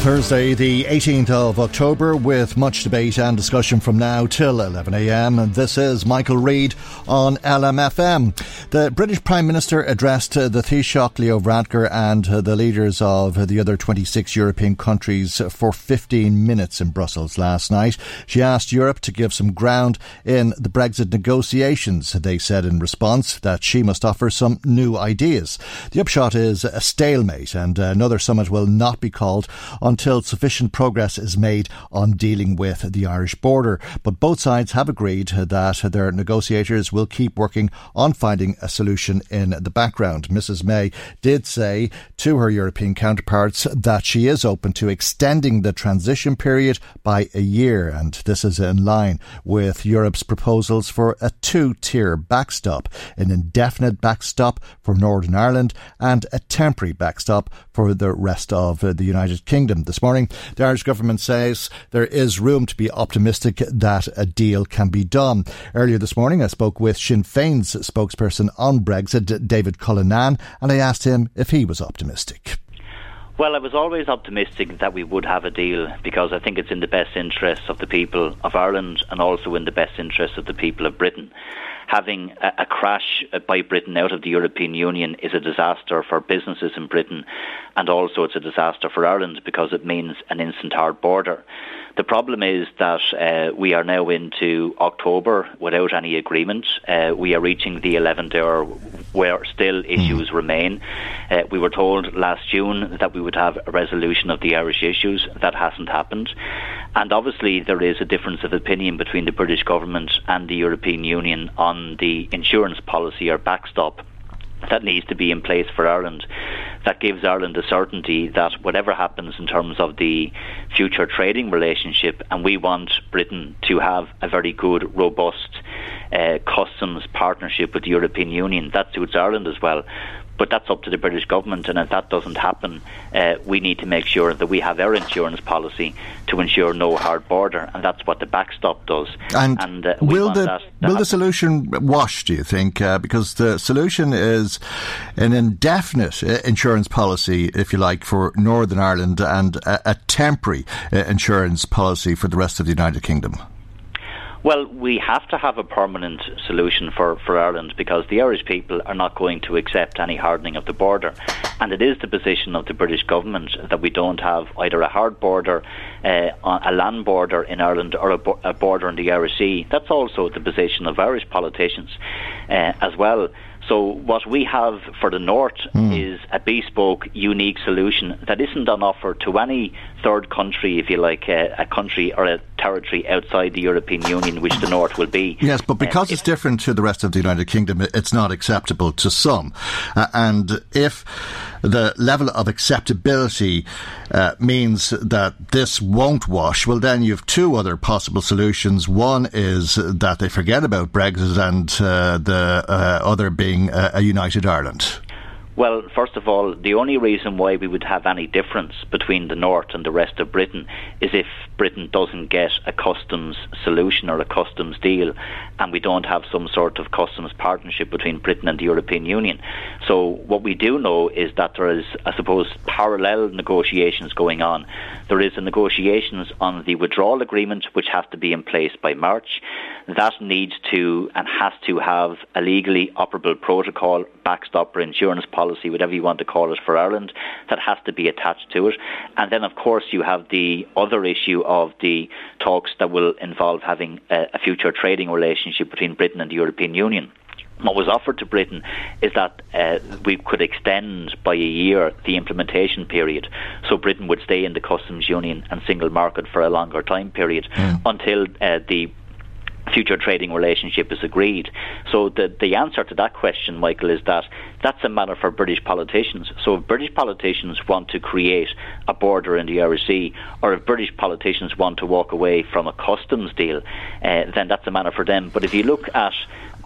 Thursday, the 18th of October, with much debate and discussion from now till 11am. This is Michael Reade on LMFM. The British Prime Minister addressed the Taoiseach Leo Varadkar and the leaders of the other 26 European countries for 15 minutes in Brussels last night. She asked Europe to give some ground in the Brexit negotiations. They said in response that she must offer some new ideas. The upshot is a stalemate, and another summit will not be called until sufficient progress is made on dealing with the Irish border. But both sides have agreed that their negotiators will keep working on finding a solution in the background. Mrs May did say to her European counterparts that she is open to extending the transition period by a year, and this is in line with Europe's proposals for a two tier backstop, an indefinite backstop for Northern Ireland and a temporary backstop for the rest of the United Kingdom. Um, this morning, the Irish government says there is room to be optimistic that a deal can be done. Earlier this morning, I spoke with Sinn Féin's spokesperson on Brexit, David Cullinane, and I asked him if he was optimistic. Well, I was always optimistic that we would have a deal because I think it's in the best interests of the people of Ireland and also in the best interests of the people of Britain having a crash by Britain out of the European Union is a disaster for businesses in Britain, and also it's a disaster for Ireland because it means an instant hard border. The problem is that uh, we are now into October without any agreement. Uh, we are reaching the 11th hour where still hmm. issues remain. Uh, we were told last June that we would have a resolution of the Irish issues. That hasn't happened. And obviously, there is a difference of opinion between the British government and the European Union on the insurance policy or backstop that needs to be in place for Ireland. That gives Ireland the certainty that whatever happens in terms of the future trading relationship, and we want Britain to have a very good, robust uh, customs partnership with the European Union. That suits Ireland as well. But that's up to the British government, and if that doesn't happen, uh, we need to make sure that we have our insurance policy to ensure no hard border, and that's what the backstop does. And, and uh, will the will the solution wash? Do you think? Uh, because the solution is an indefinite uh, insurance policy, if you like, for Northern Ireland, and a, a temporary uh, insurance policy for the rest of the United Kingdom. Well, we have to have a permanent solution for, for Ireland because the Irish people are not going to accept any hardening of the border. And it is the position of the British government that we don't have either a hard border, uh, a land border in Ireland, or a, bo- a, border in the Irish Sea. That's also the position of Irish politicians uh, as well. So what we have for the north mm. is a bespoke, unique solution that isn't on offer to any third country, if you like, uh, a country or a territory outside the European Union, which the north will be. Yes, but because uh, it's different to the rest of the United Kingdom, it's not acceptable to some. Uh, and if the level of acceptability uh, means that this won't wash, well, then you have two other possible solutions. One is that they forget about Brexit, and uh, the uh, other being a united Ireland. Well, first of all, the only reason why we would have any difference between the North and the rest of Britain is if Britain doesn't get a customs solution or a customs deal, and we don't have some sort of customs partnership between Britain and the European Union. So, what we do know is that there is, I suppose, parallel negotiations going on. There is a negotiations on the withdrawal agreement, which has to be in place by March. That needs to and has to have a legally operable protocol, backstop or insurance policy, whatever you want to call it, for Ireland, that has to be attached to it. And then, of course, you have the other issue of the talks that will involve having a, a future trading relationship between Britain and the European Union what was offered to Britain is that uh, we could extend by a year the implementation period, so Britain would stay in the customs union and single market for a longer time period mm. until uh, the future trading relationship is agreed. So the the answer to that question, Michael, is that that's a matter for British politicians. So if British politicians want to create a border in the Irish Sea, or if British politicians want to walk away from a customs deal, uh, then that's a matter for them. But if you look at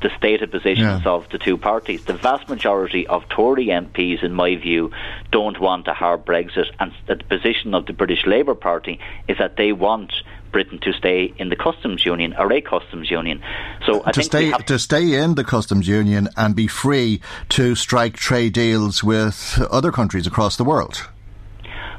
the stated positions yeah. of the two parties. The vast majority of Tory MPs, in my view, don't want a hard Brexit, and the position of the British Labour Party is that they want Britain to stay in the customs union or a customs union. So I to stay to stay in the customs union and be free to strike trade deals with other countries across the world.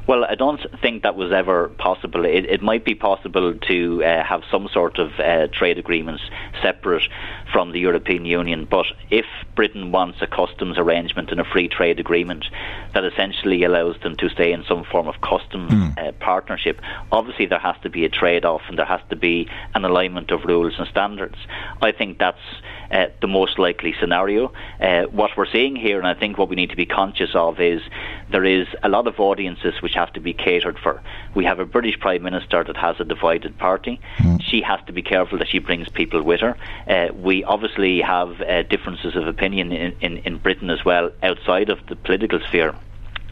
Well, I don't think that was ever possible. It, it might be possible to uh, have some sort of uh, trade agreements separate from the European Union, but if Britain wants a customs arrangement and a free trade agreement that essentially allows them to stay in some form of customs mm. uh, partnership, obviously there has to be a trade off and there has to be an alignment of rules and standards. I think that's uh, the most likely scenario. Uh, what we're seeing here, and I think what we need to be conscious of, is there is a lot of audiences which have to be catered for. We have a British Prime Minister that has a divided party. Mm. She has to be careful that she brings people with her. Uh, we obviously have uh, differences of opinion in, in, in Britain as well outside of the political sphere.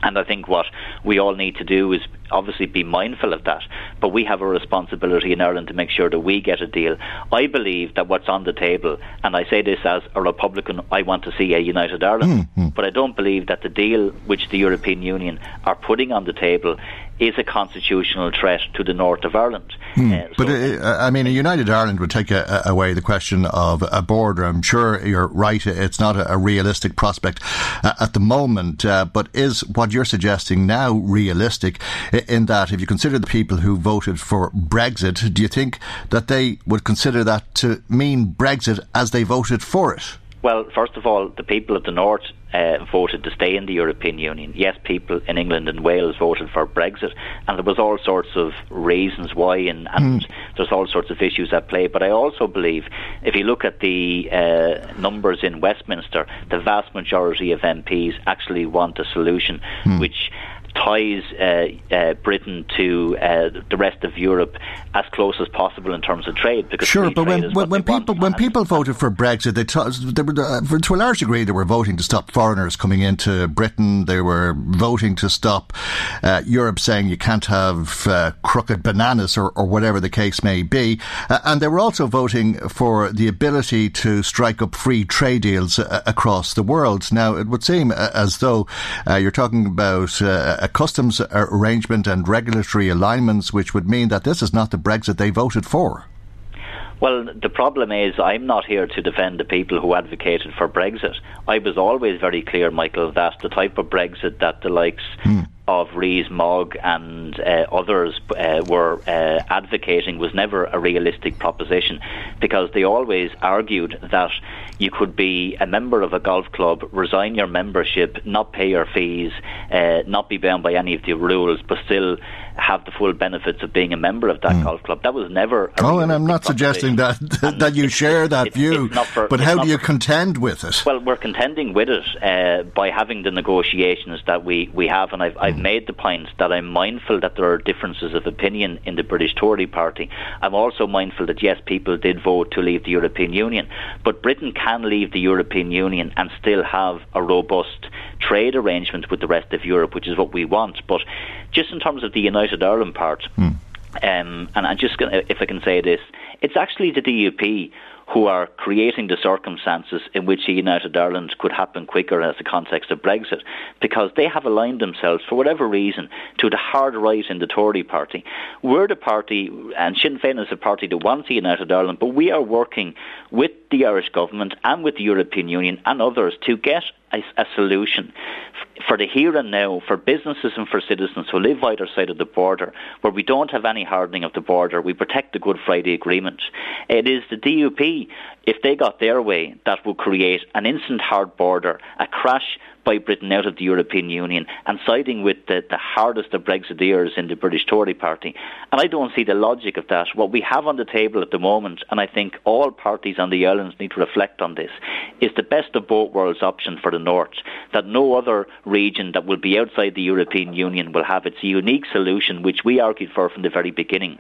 And I think what we all need to do is obviously be mindful of that. But we have a responsibility in Ireland to make sure that we get a deal. I believe that what's on the table, and I say this as a Republican, I want to see a united Ireland. Mm-hmm. But I don't believe that the deal which the European Union are putting on the table is a constitutional threat to the north of Ireland. Hmm. Uh, but uh, I mean, a united Ireland would take a, a, away the question of a border. I'm sure you're right; it's not a, a realistic prospect uh, at the moment. Uh, but is what you're suggesting now realistic? In that, if you consider the people who voted for Brexit, do you think that they would consider that to mean Brexit as they voted for it? Well, first of all, the people of the north uh, voted to stay in the European Union. Yes, people in England and Wales voted for Brexit, and there was all sorts of reasons why, and, and mm. there's all sorts of issues at play. But I also believe, if you look at the uh, numbers in Westminster, the vast majority of MPs actually want a solution mm. which ties uh, uh, Britain to uh, the rest of Europe as close as possible in terms of trade. Because sure, but when, when, when people when people voted for Brexit, they, t- they were, uh, for, to a large degree they were voting to stop foreigners coming into Britain. They were voting to stop uh, Europe saying you can't have uh, crooked bananas or, or, whatever the case may be, and they were also voting for the ability to strike up free trade deals across the world. Now it would seem as though you're talking about a customs arrangement and regulatory alignments, which would mean that this is not the Brexit they voted for. Well, the problem is I'm not here to defend the people who advocated for Brexit. I was always very clear, Michael, that the type of Brexit that the likes mm. Of Rees-Mogg and uh, others uh, were uh, advocating was never a realistic proposition because they always argued that you could be a member of a golf club, resign your membership, not pay your fees, uh, not be bound by any of the rules, but still have the full benefits of being a member of that mm. golf club. That was never. oh, and I'm not suggesting that that you share that it, view, for, but how do you for, contend with it? Well, we're contending with it uh, by having the negotiations that we, we have, and I've, I've mm. made the point that I'm mindful that there are differences of opinion in the British Tory party. I'm also mindful that yes, people did vote to leave the European Union, but Britain can leave the European Union and still have a robust trade arrangement with the rest of Europe, which is what we want. But just in terms of the United Ireland part, mm. um, and I'm just gonna, if I can say this, it's actually the DUP who are creating the circumstances in which the united Ireland could happen quicker as the context of Brexit, because they have aligned themselves, for whatever reason, to the hard right in the Tory party. We're the party, and Sinn Féin is a party that wants the united Ireland, but we are working with the Irish government and with the European Union and others to get a, a solution for the here and now, for businesses and for citizens who live either side of the border, where we don't have any hardening of the border, we protect the Good Friday Agreement. It is the DUP, if they got their way, that would create an instant hard border, crash by Britain out of the European Union and siding with the, the hardest of Brexiteers in the British Tory party. And I don't see the logic of that. What we have on the table at the moment, and I think all parties on the islands need to reflect on this, is the best of both worlds option for the North, that no other region that will be outside the European Union will have. It's unique solution which we argued for from the very beginning.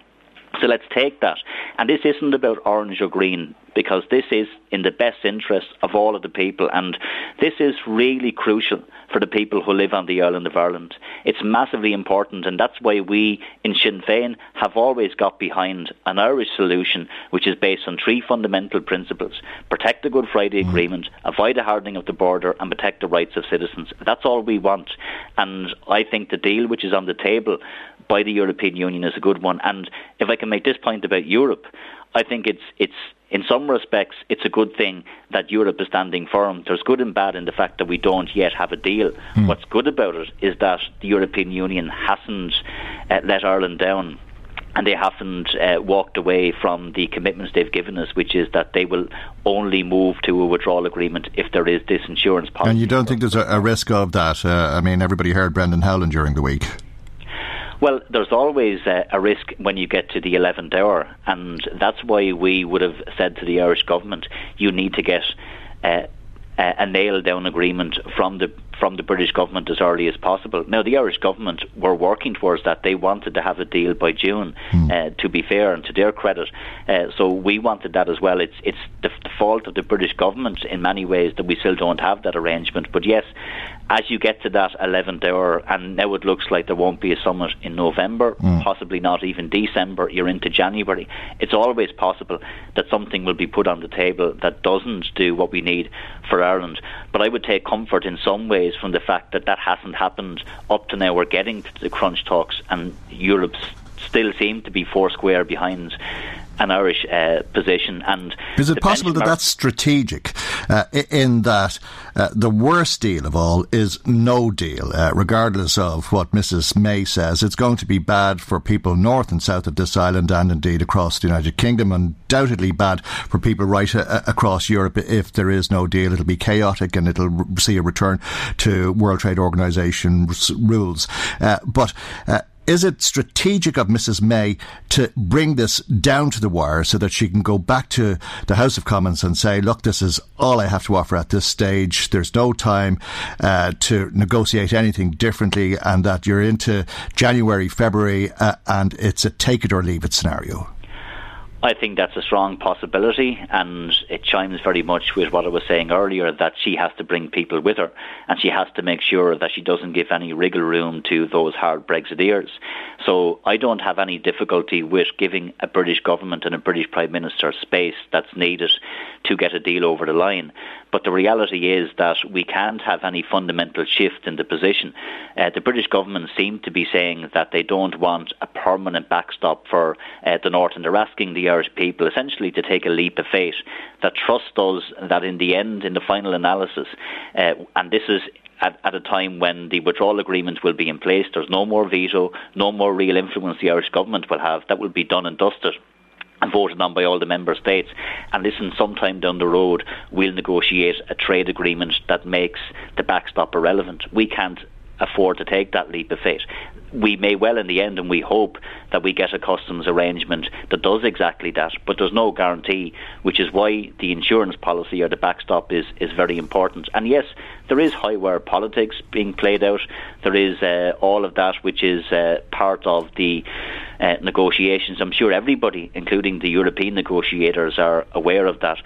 So let's take that. And this isn't about orange or green because this is in the best interest of all of the people and this is really crucial for the people who live on the island of Ireland. It's massively important and that's why we in Sinn Féin have always got behind an Irish solution which is based on three fundamental principles. Protect the Good Friday mm. Agreement, avoid the hardening of the border and protect the rights of citizens. That's all we want. And I think the deal which is on the table by the European Union is a good one. And if I can make this point about Europe, I think it's it's in some respects it's a good thing that Europe is standing firm. There's good and bad in the fact that we don't yet have a deal. Mm. What's good about it is that the European Union hasn't uh, let Ireland down. And they haven't uh, walked away from the commitments they've given us, which is that they will only move to a withdrawal agreement if there is this insurance policy. And you don't think there's a, a risk of that? Uh, I mean, everybody heard Brendan Howlin during the week. Well, there's always uh, a risk when you get to the 11th hour, and that's why we would have said to the Irish government, you need to get uh, a nailed down agreement from the from the British government as early as possible. Now, the Irish government were working towards that. They wanted to have a deal by June. Mm. Uh, to be fair and to their credit, uh, so we wanted that as well. It's it's the, the, fault of the British government in many ways that we still don't have that arrangement. But yes, as you get to that 11th hour, and now it looks like there won't be a summit in November, mm. possibly not even December, you're into January. It's always possible that something will be put on the table that doesn't do what we need for Ireland. But I would take comfort in some ways from the fact that that hasn't happened up to now. We're getting to the crunch talks, and Europe still seem to be four square behind an Irish uh, position. And is it possible that that's strategic uh, in that uh, the worst deal of all is no deal, uh, regardless of what Mrs May says? It's going to be bad for people north and south of this island and indeed across the United Kingdom, undoubtedly bad for people right uh, across Europe. If there is no deal, it'll be chaotic and it'll see a return to World Trade Organization rules. Uh, but is it strategic of Mrs. May to bring this down to the wire so that she can go back to the House of Commons and say, look, this is all I have to offer at this stage. There's no time uh, to negotiate anything differently, and that you're into January, February, uh, and it's a take it or leave it scenario? I think that's a strong possibility, and it chimes very much with what I was saying earlier that she has to bring people with her, and she has to make sure that she doesn't give any wriggle room to those hard Brexiteers. So I don't have any difficulty with giving a British government and a British Prime Minister space that's needed to get a deal over the line. But the reality is that we can't have any fundamental shift in the position. Uh, the British government seem to be saying that they don't want a permanent backstop for uh, the North, and they're asking the Irish people essentially to take a leap of faith, that trust us that in the end, in the final analysis, uh, and this is at, at, a time when the withdrawal agreement will be in place. There's no more veto, no more real influence the Irish government will have. That will be done and dusted voted on by all the member states. And listen, sometime down the road, we'll negotiate a trade agreement that makes the backstop irrelevant. We can't afford to take that leap of faith. We may well in the end, and we hope that we get a customs arrangement that does exactly that, but there's no guarantee, which is why the insurance policy or the backstop is, is very important. And yes, there is high wire politics being played out. There is uh, all of that, which is uh, part of the uh, negotiations. I'm sure everybody, including the European negotiators, are aware of that.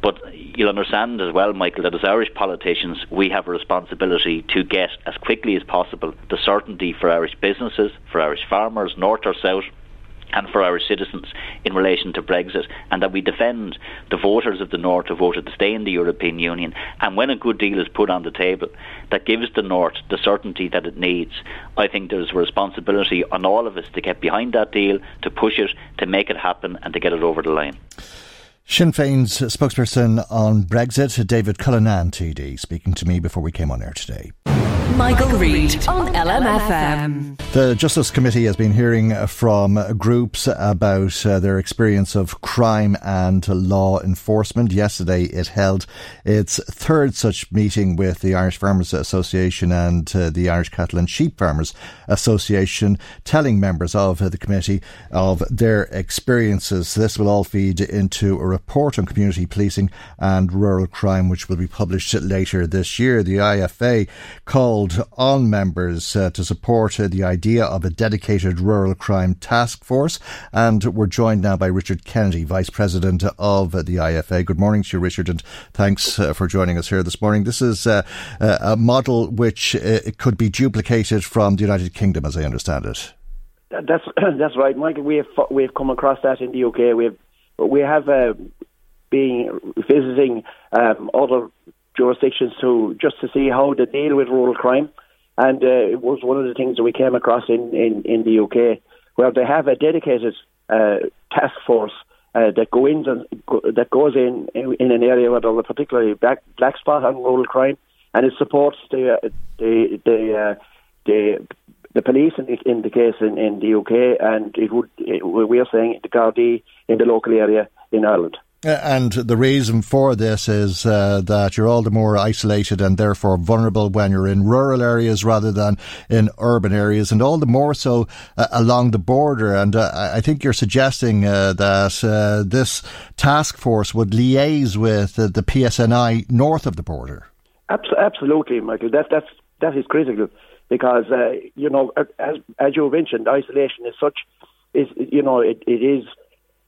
But you'll understand as well, Michael, that as Irish politicians, we have a responsibility to get as quickly as possible the certainty for Irish businesses, for Irish farmers, north or south, and for our citizens in relation to Brexit, and that we defend the voters of the North who voted to stay in the European Union. And when a good deal is put on the table that gives the North the certainty that it needs, I think there's a responsibility on all of us to get behind that deal, to push it, to make it happen, and to get it over the line. Sinn Féin's spokesperson on Brexit, David Cullinane TD, speaking to me before we came on air today. Michael, Reade on LMFM. The Justice Committee has been hearing from groups about uh, their experience of crime and law enforcement. Yesterday, it held its third such meeting with the Irish Farmers Association and uh, the Irish Cattle and Sheep Farmers Association, telling members of the committee of their experiences. This will all feed into a report on community policing and rural crime, which will be published later this year. The IFA called called on members uh, to support uh, the idea of a dedicated rural crime task force. And we're joined now by Richard Kennedy, Vice President of the IFA. Good morning to you, Richard, and thanks uh, for joining us here this morning. This is uh, a model which uh, could be duplicated from the United Kingdom, as I understand it. That's that's right, Michael. We have we have come across that in the UK. We have we have uh, been visiting um, other jurisdictions to just to see how they deal with rural crime. And uh, it was one of the things that we came across in, in, in the UK, where they have a dedicated uh, task force uh, that go in that goes in in an area where there's a particularly black, black spot on rural crime, and it supports the uh, the the, uh, the the police in the, in the case in, in the UK, and it would it, we are saying the Gardaí in the local area in Ireland. Uh, and the reason for this is uh, that you're all the more isolated and therefore vulnerable when you're in rural areas rather than in urban areas, and all the more so uh, along the border. And uh, I think you're suggesting uh, that uh, this task force would liaise with the PSNI north of the border. Absolutely, Michael. That that's that is critical because you know, as as you mentioned, isolation is such is you know it, it is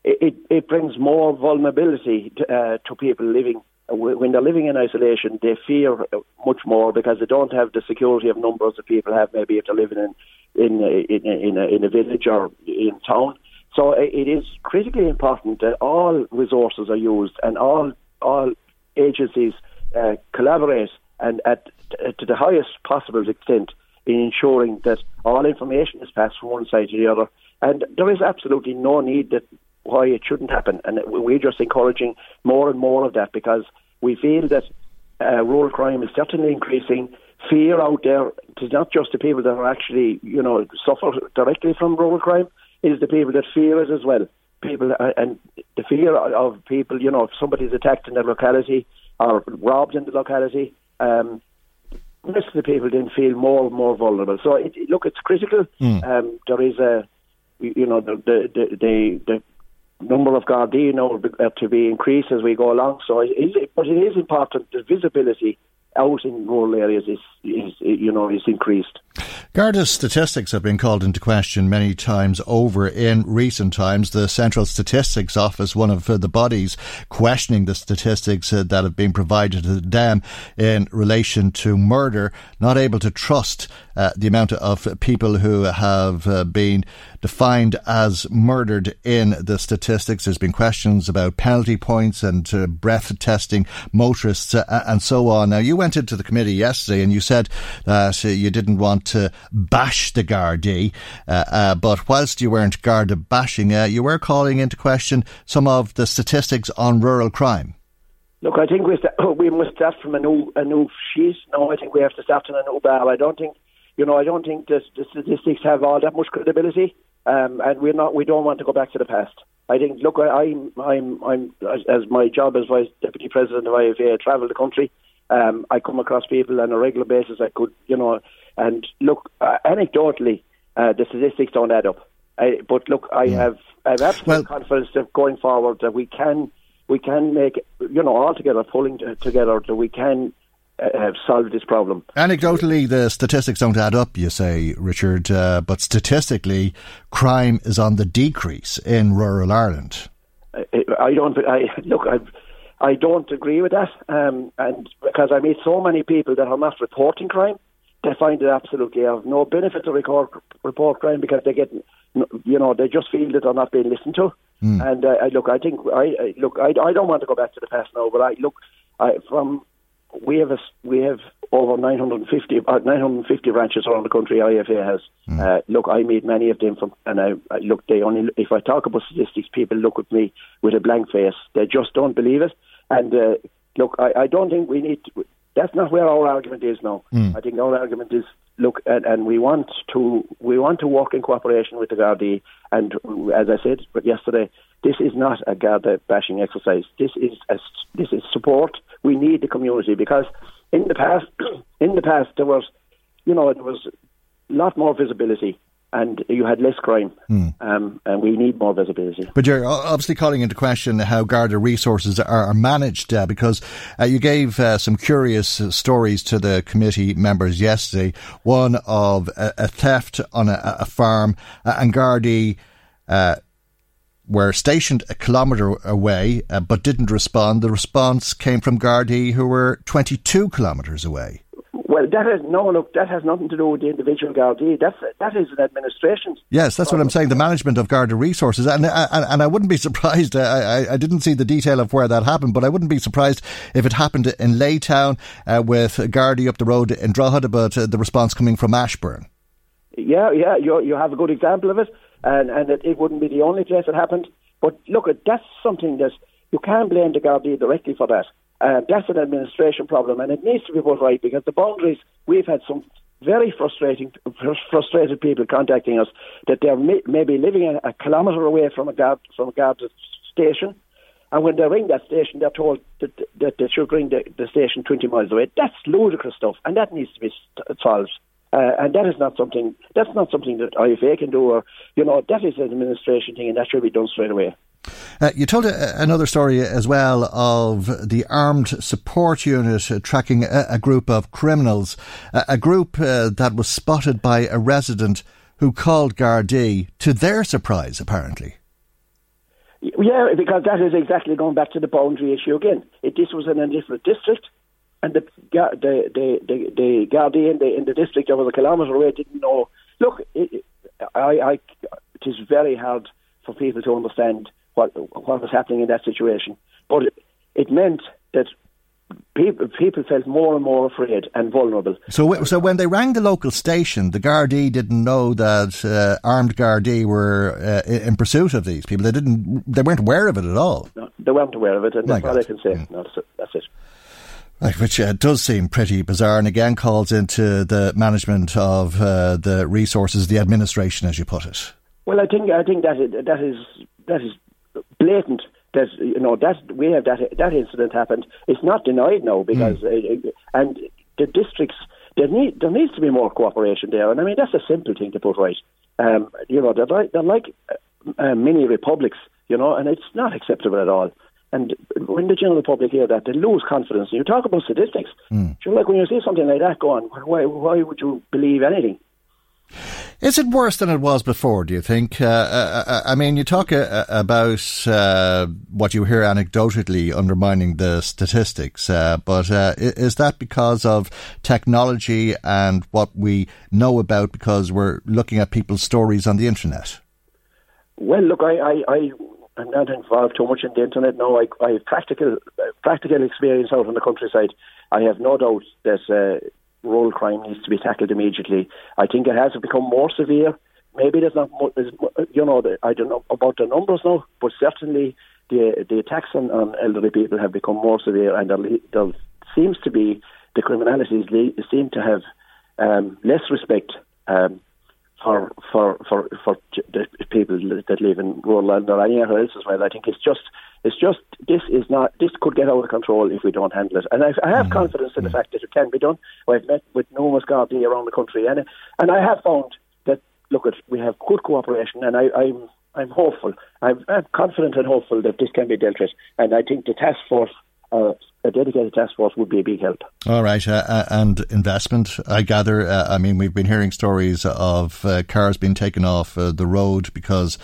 it, it brings more vulnerability to, uh, to people living when they're living in isolation, they fear much more because they don't have the security of numbers that people have. Maybe if they're living in in in, in, a, in a village or in town. So it is critically important that all resources are used and all all agencies uh, collaborate and at to the highest possible extent in ensuring that all information is passed from one side to the other. And there is absolutely no need that why it shouldn't happen. And we're just encouraging more and more of that because we feel that uh, rural crime is certainly increasing. Fear out there is not just the people that are actually, you know, suffer directly from rural crime. It is the people that fear it as well. People uh, and the fear of people, you know, if somebody's attacked in their locality or robbed in the locality, um, most of the people then feel more and more vulnerable. So, it, look, it's critical. Mm. Um, there is a, you know, the the the, the number of Gardaí now uh, to be increased as we go along. So, it is, but it is important the visibility out in rural areas is, is you know is increased. Garda's statistics have been called into question many times over in recent times. The Central Statistics Office, one of the bodies questioning the statistics that have been provided to them in relation to murder, not able to trust uh, the amount of people who have uh, been defined as murdered in the statistics. There's been questions about penalty points and uh, breath testing motorists uh, and so on. Now, you went into the committee yesterday and you said that uh, you didn't want to bash the Gardaí, uh, but whilst you weren't Garda bashing, you were calling into question some of the statistics on rural crime. Look, I think we, st- we must start from a new a new sheet. No, I think we have to start from a new bar. I don't think, you know, I don't think the, the statistics have all that much credibility um, and we're not. We don't want to go back to the past. I think. Look, I, am I'm, I'm, as my job as vice deputy president of IFA, I travel the country. Um, I come across people on a regular basis. I could, you know, and look, uh, anecdotally, uh, the statistics don't add up. I, but look, I yeah. have, I have absolute well, confidence that going forward that we can, we can make, you know, all together, pulling together, that we can uh, solve this problem. Anecdotally, the statistics don't add up, you say, Richard, uh, but statistically, crime is on the decrease in rural Ireland. I, I don't. I look. I, I don't agree with that, um, and because I meet so many people that are not reporting crime, they find it absolutely of no benefit to record, report crime because they get, you know, they just feel that they're not being listened to. Mm. And uh, I look, I think, I, I look, I, I don't want to go back to the past now, but I look, I, from we have a, we have over 950 uh, 950 ranches around the country. IFA has. Mm. Uh, look, I meet many of them from, and I, I look. They only if I talk about statistics, people look at me with a blank face. They just don't believe it. And uh, look, I, I don't think we need. To, that's not where our argument is now. Mm. I think our argument is look, and, and, we want to we want to work in cooperation with the Gardaí. And as I said yesterday, this is not a Garda bashing exercise. This is a, this is support. We need the community because in the past, in the past there was, you know, there was a lot more visibility and you had less crime, mm. um, and we need more visibility. But you're obviously calling into question how Garda resources are, managed, uh, because uh, you gave uh, some curious uh, stories to the committee members yesterday. One of a, a theft on a, a farm, uh, and Gardaí uh, were stationed a kilometre away, but didn't respond. The response came from Gardaí who were 22 kilometres away. Well, that is no look. That has nothing to do with the individual Gardaí. That's that is an administration. Yes, that's what I'm saying. The management of Garda resources, and and, and I wouldn't be surprised. I, I, I didn't see the detail of where that happened, but I wouldn't be surprised if it happened in Laytown uh, with Gardaí up the road in Drogheda, but uh, the response coming from Ashbourne. Yeah, yeah, you you have a good example of it, and and it, it wouldn't be the only place it happened. But look, that's something that you can't blame the Gardaí directly for that. Uh, that's an administration problem, and it needs to be put right because the boundaries. We've had some very frustrating, frustrated people contacting us that they're may, maybe living a, a kilometre away from a guard from a guard station, and when they ring that station, they're told that, that they should ring the, the station 20 miles away. That's ludicrous stuff, and that needs to be solved. Uh, and that is not something that's not something that IFA can do, or you know that is an administration thing, and that should be done straight away. Uh, you told a, another story as well of the armed support unit uh, tracking a, a, group of criminals, a group uh, that was spotted by a resident who called Gardaí to their surprise, apparently. Yeah, because that is exactly going back to the boundary issue again. This was in a different district, and the the the the, the Gardaí in the, in the district was a kilometre away didn't know. Look, it, I, I, it is very hard for people to understand what what was happening in that situation. But it, it meant that people people felt more and more afraid and vulnerable. So, so when they rang the local station, the Gardaí didn't know that uh, armed Gardaí were uh, in pursuit of these people. They didn't. They weren't aware of it at all. No, they weren't aware of it, and that's all I can say. Mm. No, that's it. That's it. Which uh, does seem pretty bizarre, and again calls into the management of uh, the resources, the administration, as you put it. Well, I think I think that that is that is blatant that you know that we have that that incident happened. It's not denied now because mm. uh, and the districts there need there needs to be more cooperation there. And I mean that's a simple thing to put right. Um, you know they're like, they're like uh, mini republics, you know, and it's not acceptable at all. And when the general public hear that, they lose confidence. You talk about statistics. Mm. Sure, like when you see something like that, go on. Why, why would you believe anything? Is it worse than it was before, do you think? Uh, uh, uh I mean, you talk uh, about uh, what you hear anecdotally undermining the statistics, uh, but is that because of technology and what we know about because we're looking at people's stories on the internet? Well, look, I, I, I I'm not involved too much in the internet now. I, I have practical, practical experience out on the countryside. I have no doubt that road crime needs to be tackled immediately. I think it has become more severe. Maybe there's not, you know, I don't know about the numbers now, but certainly the the attacks on, on elderly people have become more severe, and there, there seems to be the criminalities seem to have um, less respect um, for for for for the people that live in rural land or anywhere else as well. I think it's just it's just this is not this could get out of control if we don't handle it. And I, I have mm-hmm. confidence in the mm-hmm. fact that it can be done. I've met with numerous Gardaí around the country, and and I have found that look at we have good cooperation, and I, I'm I'm hopeful. I'm, I'm confident and hopeful that this can be dealt with. And I think the task force uh, a dedicated task force would be a big help. All right, uh, uh, and investment, I gather. Uh, I mean, we've been hearing stories of uh, cars being taken off uh, the road because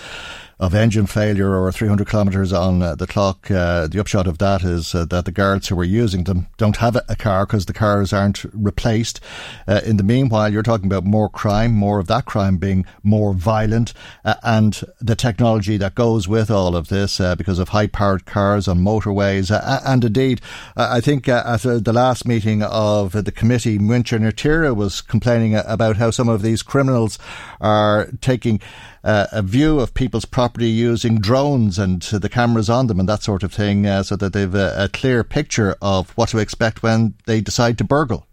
of engine failure or 300 kilometres on uh, the clock. Uh, the upshot of that is uh, that the guards who are using them don't have a car because the cars aren't replaced. In the meanwhile, you're talking about more crime, more of that crime being more violent, and the technology that goes with all of this because of high powered cars on motorways. and indeed, I think at the last meeting of the committee, Muintir na was complaining about how some of these criminals are taking uh, a view of people's property using drones and uh, the cameras on them and that sort of thing, uh, so that they've a, a, clear picture of what to expect when they decide to burgle.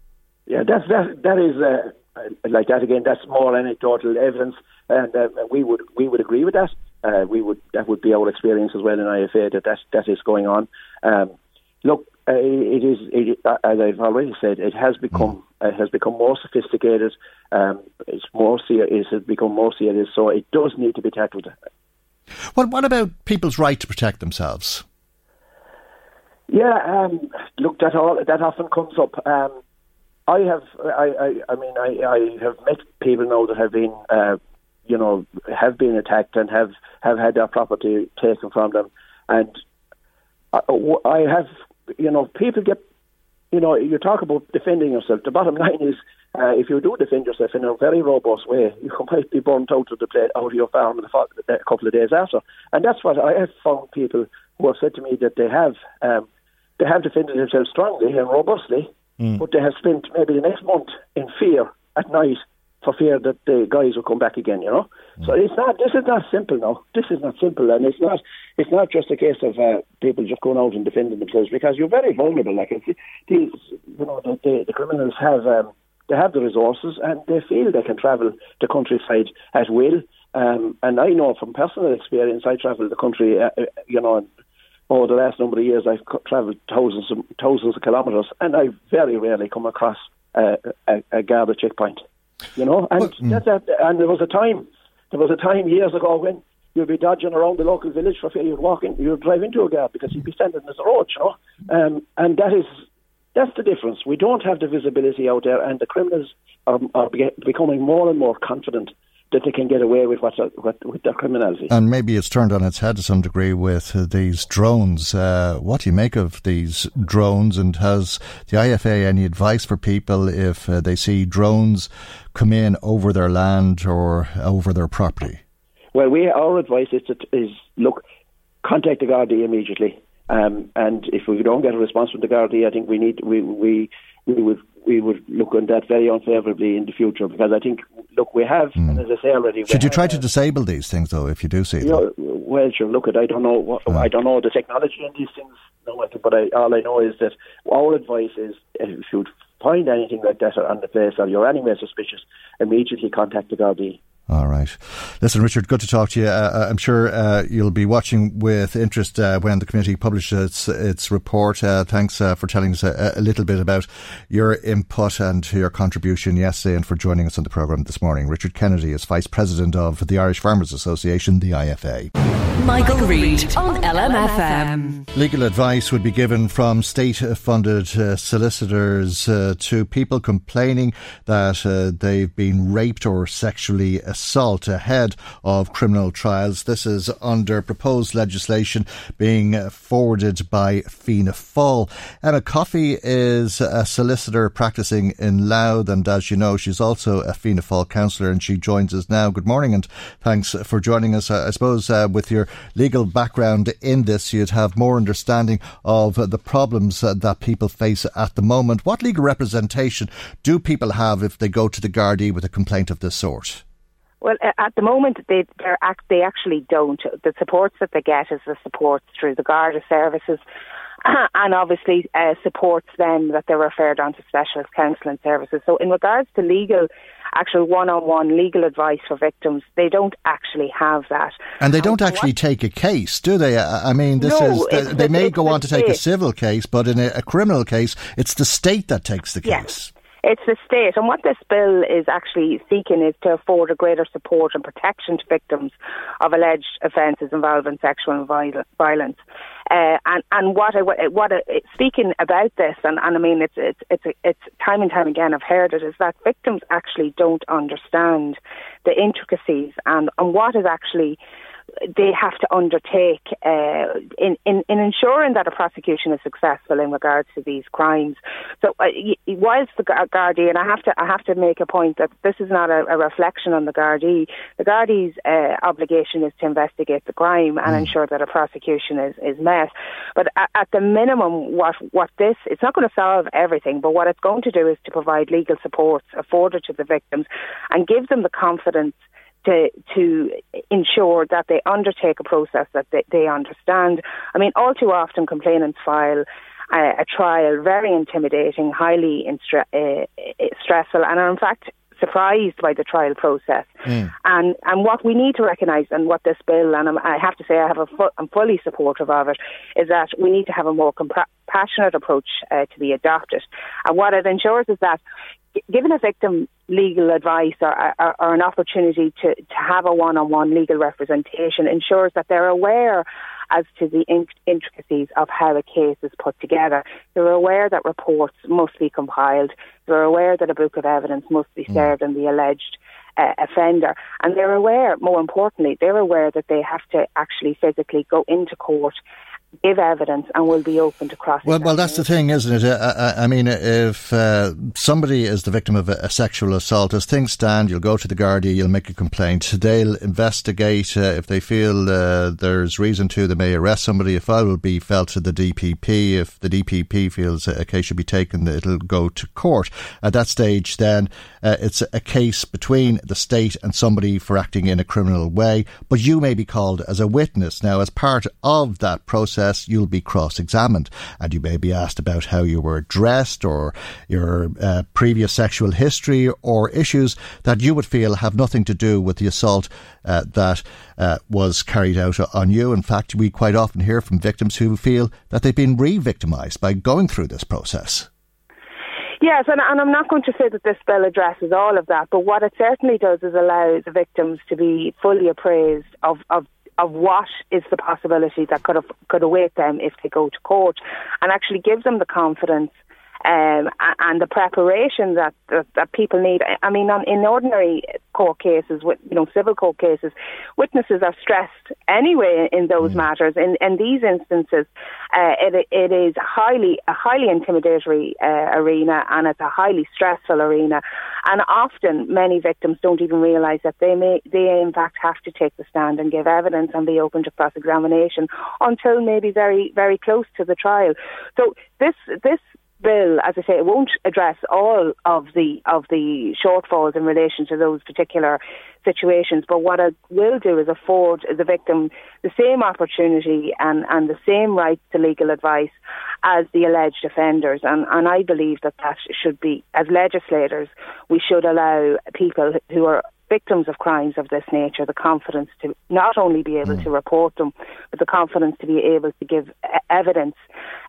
Yeah, that's that. That is uh, like that again. That's more anecdotal evidence, and uh, we would we would agree with that. Uh, we would that would be our experience as well in IFA that that, that is going on. Um, look, uh, it is, it, uh, as I've already said, it has become mm. it has become more sophisticated. Um, it's more it has become more serious, so it does need to be tackled. Well, What about people's right to protect themselves? Yeah, um, look, that all that often comes up. Um, I have, I, I, I mean, I, I have met people now that have been, uh, you know, have been attacked and have have had their property taken from them, and I, I have you know, people get, you know, you talk about defending yourself. The bottom line is, uh, if you do defend yourself in a very robust way, you might be burnt out of the play, out of your farm a couple of days after. And that's what I have found people who have said to me that they have, um, they have defended themselves strongly and robustly, mm. but they have spent maybe the next month in fear at night for fear that the guys will come back again, you know. Mm. So it's not. This is not simple now. This is not simple, and it's not. It's not just a case of uh, people just going out and defending themselves because you're very vulnerable. Like it's, these, you know, the, the, the criminals have um, they have the resources and they feel they can travel the countryside at will. Um, and I know from personal experience, I travelled the country, uh, uh you know, over the last number of years, I've travelled thousands of, thousands of kilometres, and I very rarely come across uh, a, a Garda checkpoint. You know, and mm. that's that. And there was a time, there was a time years ago when you'd be dodging around the local village for fear you'd walk in, you'd drive into a guard because he'd be standing in the road, you know. Um, and that is that's the difference. We don't have the visibility out there, and the criminals are, are becoming more and more confident that they can get away with what, what with their criminality. And maybe it's turned on its head to some degree with these drones. Uh, what do you make of these drones? And has the IFA any advice for people if uh, they see drones come in over their land or over their property? Well, we our advice is to is look, contact the Gardaí immediately. Um, and if we don't get a response from the Gardaí, I think we need we we we would we would look on that very unfavourably in the future because I think look we have mm. and as I say already should you try to disable these things though if you do see them? Know, well, sure. Look, at I don't know what, oh. I don't know the technology in these things. No, but I, all I know is that our advice is if you find anything like that on the place or you're anywhere suspicious, immediately contact the Gardaí. All right. Listen, Richard, good to talk to you. Uh, uh, I'm sure uh, you'll be watching with interest uh, when the committee publishes its, its report. Uh, thanks uh, for telling us a, a, little bit about your input and your contribution yesterday and for joining us on the programme this morning. Richard Kennedy is Vice President of the Irish Farmers Association, the IFA. Michael, Reade on LMFM. Legal advice would be given from state funded solicitors to people complaining that they've been raped or sexually assault ahead of criminal trials. This is under proposed legislation being forwarded by Fianna Fáil. Emma Coffey is a solicitor practicing in Louth, and as you know, she's also a Fianna Fáil councillor, and she joins us now. Good morning, and thanks for joining us. I suppose uh, with your legal background in this, you'd have more understanding of the problems that people face at the moment. What legal representation do people have if they go to the Gardaí with a complaint of this sort? Well, at the moment, they they actually don't. The supports that they get is the supports through the Garda services, and obviously uh, supports then that they're referred on to specialist counselling services. So, in regards to legal, actual one-on-one legal advice for victims, they don't actually have that. And they don't actually what? take a case, do they? I mean, this no, is they, they may go on to take a civil case, but in a, a, criminal case, it's the state that takes the case. Yes. It's the state, and what this bill is actually seeking is to afford a greater support and protection to victims of alleged offences involving sexual violence. Uh, and and what I, what I, speaking about this, and, and I mean it's it's it's it's time and time again I've heard it is that victims actually don't understand the intricacies and and what is actually they have to undertake uh, in, in, in ensuring that a prosecution is successful in regards to these crimes. So, uh, whilst the Gardaí, and I have to I have to make a point that this is not a, a reflection on the Gardaí. The Gardaí's uh, obligation is to investigate the crime and mm. ensure that a prosecution is, is met. But at, at the minimum, what what this it's not going to solve everything, but what it's going to do is to provide legal support afforded to the victims and give them the confidence to to ensure that they undertake a process that they, they understand. I mean, all too often complainants file a, a trial very intimidating, highly instre- uh, stressful, and are in fact surprised by the trial process. Mm. And and what we need to recognise, and what this bill, and I'm, i have to say, I have a fu- I'm fully supportive of it, is that we need to have a more compassionate approach uh, to be adopted. And what it ensures is that given a victim legal advice or, or, or an opportunity to, to have a one-on-one legal representation ensures that they're aware as to the intricacies of how a case is put together. They're aware that reports must be compiled. They're aware that a book of evidence must be mm. served on the alleged uh, offender. And they're aware, more importantly, they're aware that they have to actually physically go into court give evidence and will be open to cross. Well, well, that's the thing, isn't it? I, I, I mean, if uh, somebody is the victim of a, a, sexual assault, as things stand, you'll go to the Gardaí, you'll make a complaint. They'll investigate uh, if they feel uh, there's reason to. They may arrest somebody. A file will be felt to the DPP. If the DPP feels a case should be taken, it'll go to court. At that stage, then uh, it's a case between the state and somebody for acting in a criminal way. But you may be called as a witness now as part of that process you'll be cross examined and you may be asked about how you were dressed or your uh, previous sexual history or issues that you would feel have nothing to do with the assault uh, that uh, was carried out on you. In fact, we quite often hear from victims who feel that they've been re victimised by going through this process. Yes, and, and, I'm not going to say that this bill addresses all of that, but what it certainly does is allow the victims to be fully appraised of, of of what is the possibility that could have, could await them if they go to court, and actually gives them the confidence um, and the preparation that, that, that people need. I mean, on, in ordinary court cases, with you know civil court cases, witnesses are stressed anyway in those mm. matters. In in these instances, uh, it it is highly a highly intimidatory uh, arena, and it's a highly stressful arena. And often, many victims don't even realise that they may they in fact have to take the stand and give evidence and be open to cross examination until maybe very very close to the trial. So this this bill, as I say, it won't address all of the of the shortfalls in relation to those particular situations. But what it will do is afford the victim the same opportunity and, and the same right to legal advice as the alleged offenders. And, and I believe that that should be, as legislators, we should allow people who are victims of crimes of this nature the confidence to not only be able mm. to report them, but the confidence to be able to give evidence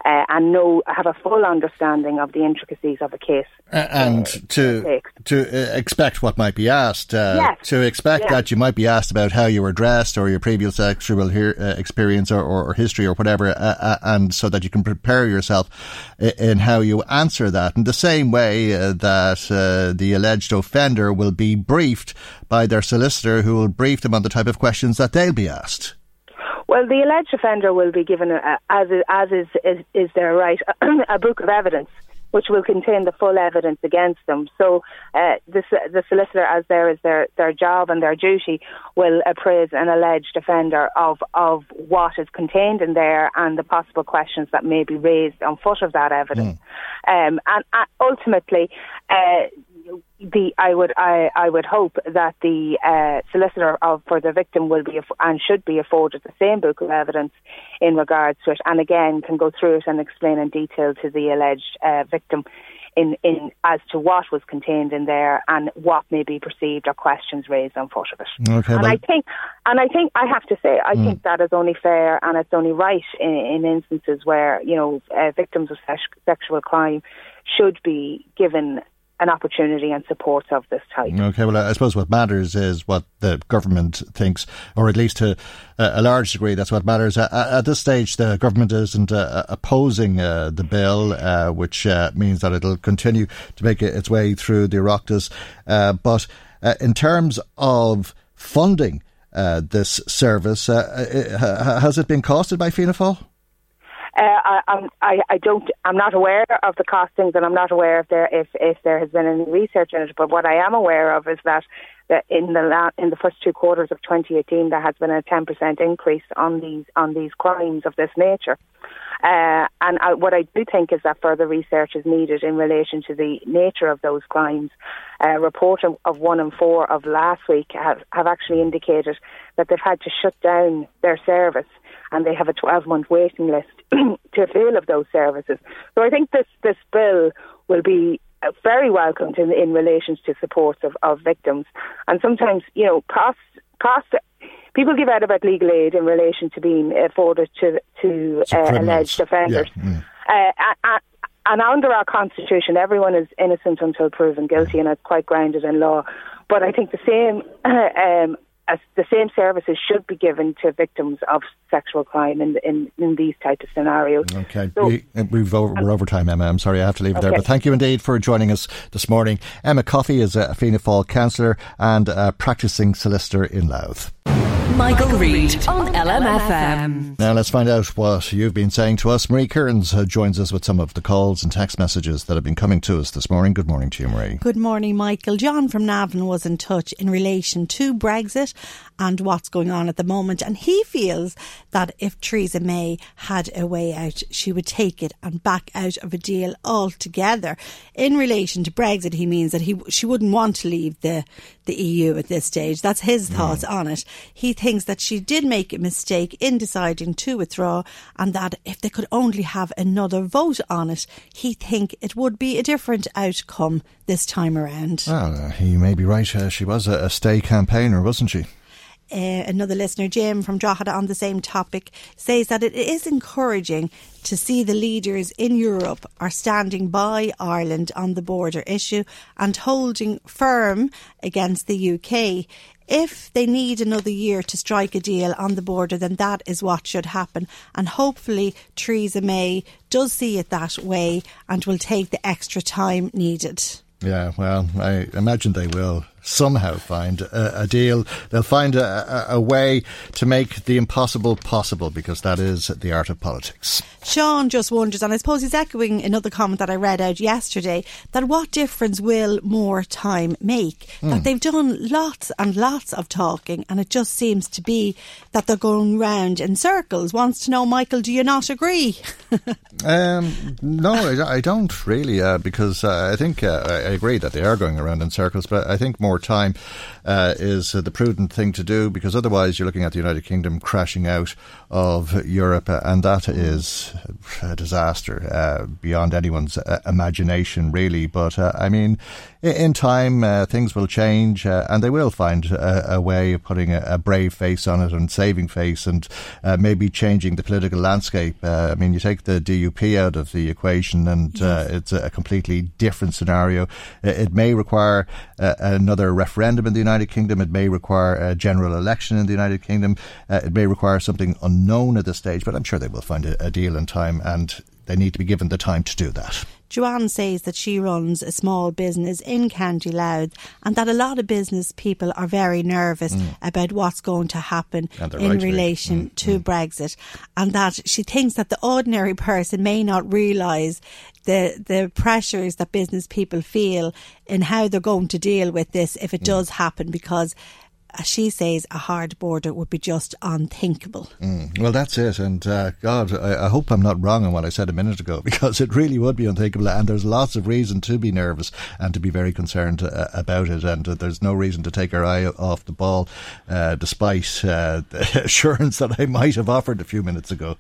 uh, and know have a full understanding of the intricacies of a case, uh, and to to uh, expect what might be asked. Uh, yes. To expect yes. that you might be asked about how you were dressed or your previous sexual he- uh, experience or, or, or, history or whatever, uh, and so that you can prepare yourself in how you answer that. In the same way that the alleged offender will be briefed by their solicitor, who will brief them on the type of questions that they'll be asked. Well, the alleged offender will be given, a, as is, as is, is, is their right, a book of evidence which will contain the full evidence against them. So uh, the, the solicitor, as there is their, their job and their duty, will appraise an alleged offender of, of what is contained in there and the possible questions that may be raised on foot of that evidence. Mm. Um, and uh, ultimately, uh, the I would I, I would hope that the uh, solicitor of for the victim will be and should be afforded the same book of evidence in regards to it, and again can go through it and explain in detail to the alleged uh, victim in in as to what was contained in there and what may be perceived or questions raised on foot of it. Okay, and I think and I think I have to say I mm. think that is only fair and it's only right in, in instances where you know uh, victims of sexual crime should be given an opportunity and support of this type. Okay, well, I suppose what matters is what the government thinks, or at least to a large degree, that's what matters. At this stage, the government isn't uh, opposing uh, the bill, uh, which uh, means that it'll continue to make its way through the Oireachtas. Uh, but uh, in terms of funding, uh, this service. Uh, uh has it been costed by Fianna Fáil? Uh, I, I, I don't. I'm not aware of the costings, and I'm not aware if there if if there has been any research in it. But what I am aware of is that that in the la- in the first two quarters of 2018 there has been a 10% increase on these on these crimes of this nature. Uh, and I, what I do think is that further research is needed in relation to the nature of those crimes. A report of, of One in Four of last week have, have actually indicated that they've had to shut down their service and they have a 12 month waiting list to avail of those services. So I think this, this bill will be uh, very welcomed in, in relation to support of, of victims. And sometimes, you know, costs, costs, people give out about legal aid in relation to being afforded to, to uh, alleged offenders. Yeah. Mm. Uh, and under our constitution, everyone is innocent until proven guilty, and it's quite grounded in law. But I think the same um, as the same services should be given to victims of sexual crime in in, in these type of scenarios. Okay, so, we, have over, we're over time, Emma. I'm sorry, I have to leave it okay. there, but thank you indeed for joining us this morning. Emma Coffey is a Fianna Fáil councillor and a practicing solicitor in Louth. Michael, Reade on LMFM. Now let's find out what you've been saying to us. Marie Kearns uh, joins us with some of the calls and text messages that have been coming to us this morning. Good morning to you, Marie. Good morning, Michael. John from Navan was in touch in relation to Brexit and what's going on at the moment. And he feels that if Theresa May had a way out, she would take it and back out of a deal altogether. In relation to Brexit, he means that he she wouldn't want to leave the, the EU at this stage. That's his mm. thoughts on it. He thinks that she did make a mistake in deciding to withdraw and that if they could only have another vote on it, he think it would be a different outcome this time around. Well, uh, he may be right. Uh, she was a, a stay campaigner, wasn't she? uh, another listener, Jim from Drogheda, on the same topic, says that it is encouraging to see the leaders in Europe are standing by Ireland on the border issue and holding firm against the UK. If they need another year to strike a deal on the border, then that is what should happen. And hopefully, Theresa May does see it that way and will take the extra time needed. Yeah, well, I imagine they will somehow find a, a deal. They'll find a, a, a, way to make the impossible possible because that is the art of politics. Sean just wonders, and I suppose he's echoing another comment that I read out yesterday, that what difference will more time make? Mm. That they've done lots and lots of talking, and it just seems to be that they're going round in circles. Wants to know, Michael, do you not agree? um, no, I, I, don't really, uh, because uh, I think uh, I agree that they are going around in circles, but I think more more time uh, is uh, the prudent thing to do because otherwise you're looking at the United Kingdom crashing out of Europe, uh, and that is a disaster uh, beyond anyone's uh, imagination, really. But uh, I mean, in time, things will change, and they will find a, a way of putting a, a, brave face on it and saving face, and maybe changing the political landscape. I mean, you take the DUP out of the equation, and yes. it's a completely different scenario. It may require another referendum in the United Kingdom. It may require a general election in the United Kingdom. Uh, it may require something unknown at this stage, but I'm sure they will find a, a deal in time and they need to be given the time to do that. Joanne says that she runs a small business in County Louth and that a lot of business people are very nervous mm. about what's going to happen in right relation to, mm. to mm. Brexit and that she thinks that the ordinary person may not realise the the pressures that business people feel in how they're going to deal with this if it mm. does happen because as she says, a hard border would be just unthinkable. Mm, well, that's it. And uh, God, I, I, hope I'm not wrong on what I said a minute ago, because it really would be unthinkable. And there's lots of reason to be nervous and to be very concerned uh, about it. And uh, there's no reason to take our eye off the ball, uh, despite uh, the assurance that I might have offered a few minutes ago.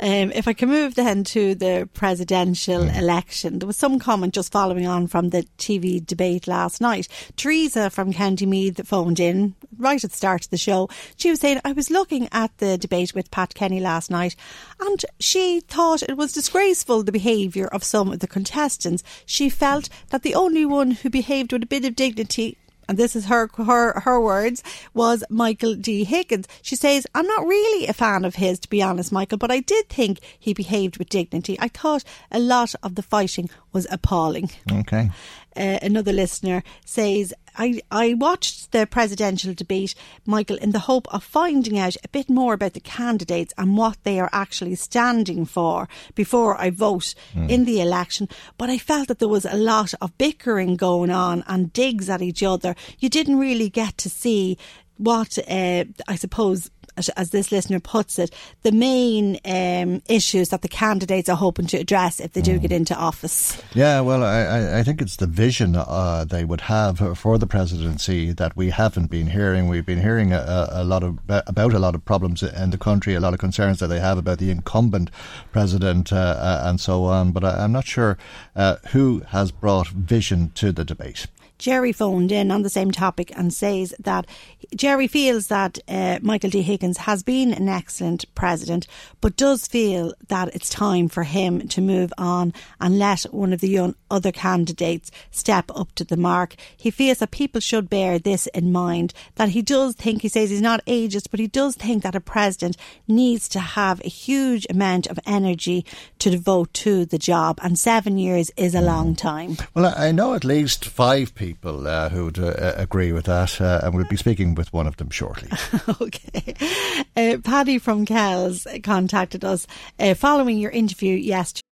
Um, if I can move then to the presidential mm. election, there was some comment just following on from the TV debate last night. Teresa from County Meath phoned in right at the start of the show. She was saying, I was looking at the debate with Pat Kenny last night and she thought it was disgraceful the behaviour of some of the contestants. She felt that the only one who behaved with a bit of dignity and this is her her her words, was Michael D. Higgins. She says, "I'm not really a fan of his, to be honest, Michael, but I did think he behaved with dignity. I thought a lot of the fighting was appalling." Okay. Uh, another listener says I, I watched the presidential debate, Michael, in the hope of finding out a bit more about the candidates and what they are actually standing for before I vote mm. in the election. But I felt that there was a lot of bickering going on and digs at each other. You didn't really get to see what uh, I suppose as this listener puts it, the main um, issues that the candidates are hoping to address if they do mm. get into office? Yeah, well, I, I think it's the vision uh, they would have for the presidency that we haven't been hearing. We've been hearing a, a, lot of about a lot of problems in the country, a lot of concerns that they have about the incumbent president uh, uh and so on. But I, am not sure uh, who has brought vision to the debate. Jerry phoned in on the same topic and says that Jerry feels that uh, Michael D. Higgins has been an excellent president, but does feel that it's time for him to move on and let one of the young other candidates step up to the mark. He feels that people should bear this in mind, that he does think, he says he's not ageist, but he does think that a president needs to have a huge amount of energy to devote to the job, and seven years is a long time. Well, I know at least five people people uh, who would uh, agree with that, uh, and we'll be speaking with one of them shortly. okay. Uh, Paddy from Kells contacted us uh, following your interview yesterday.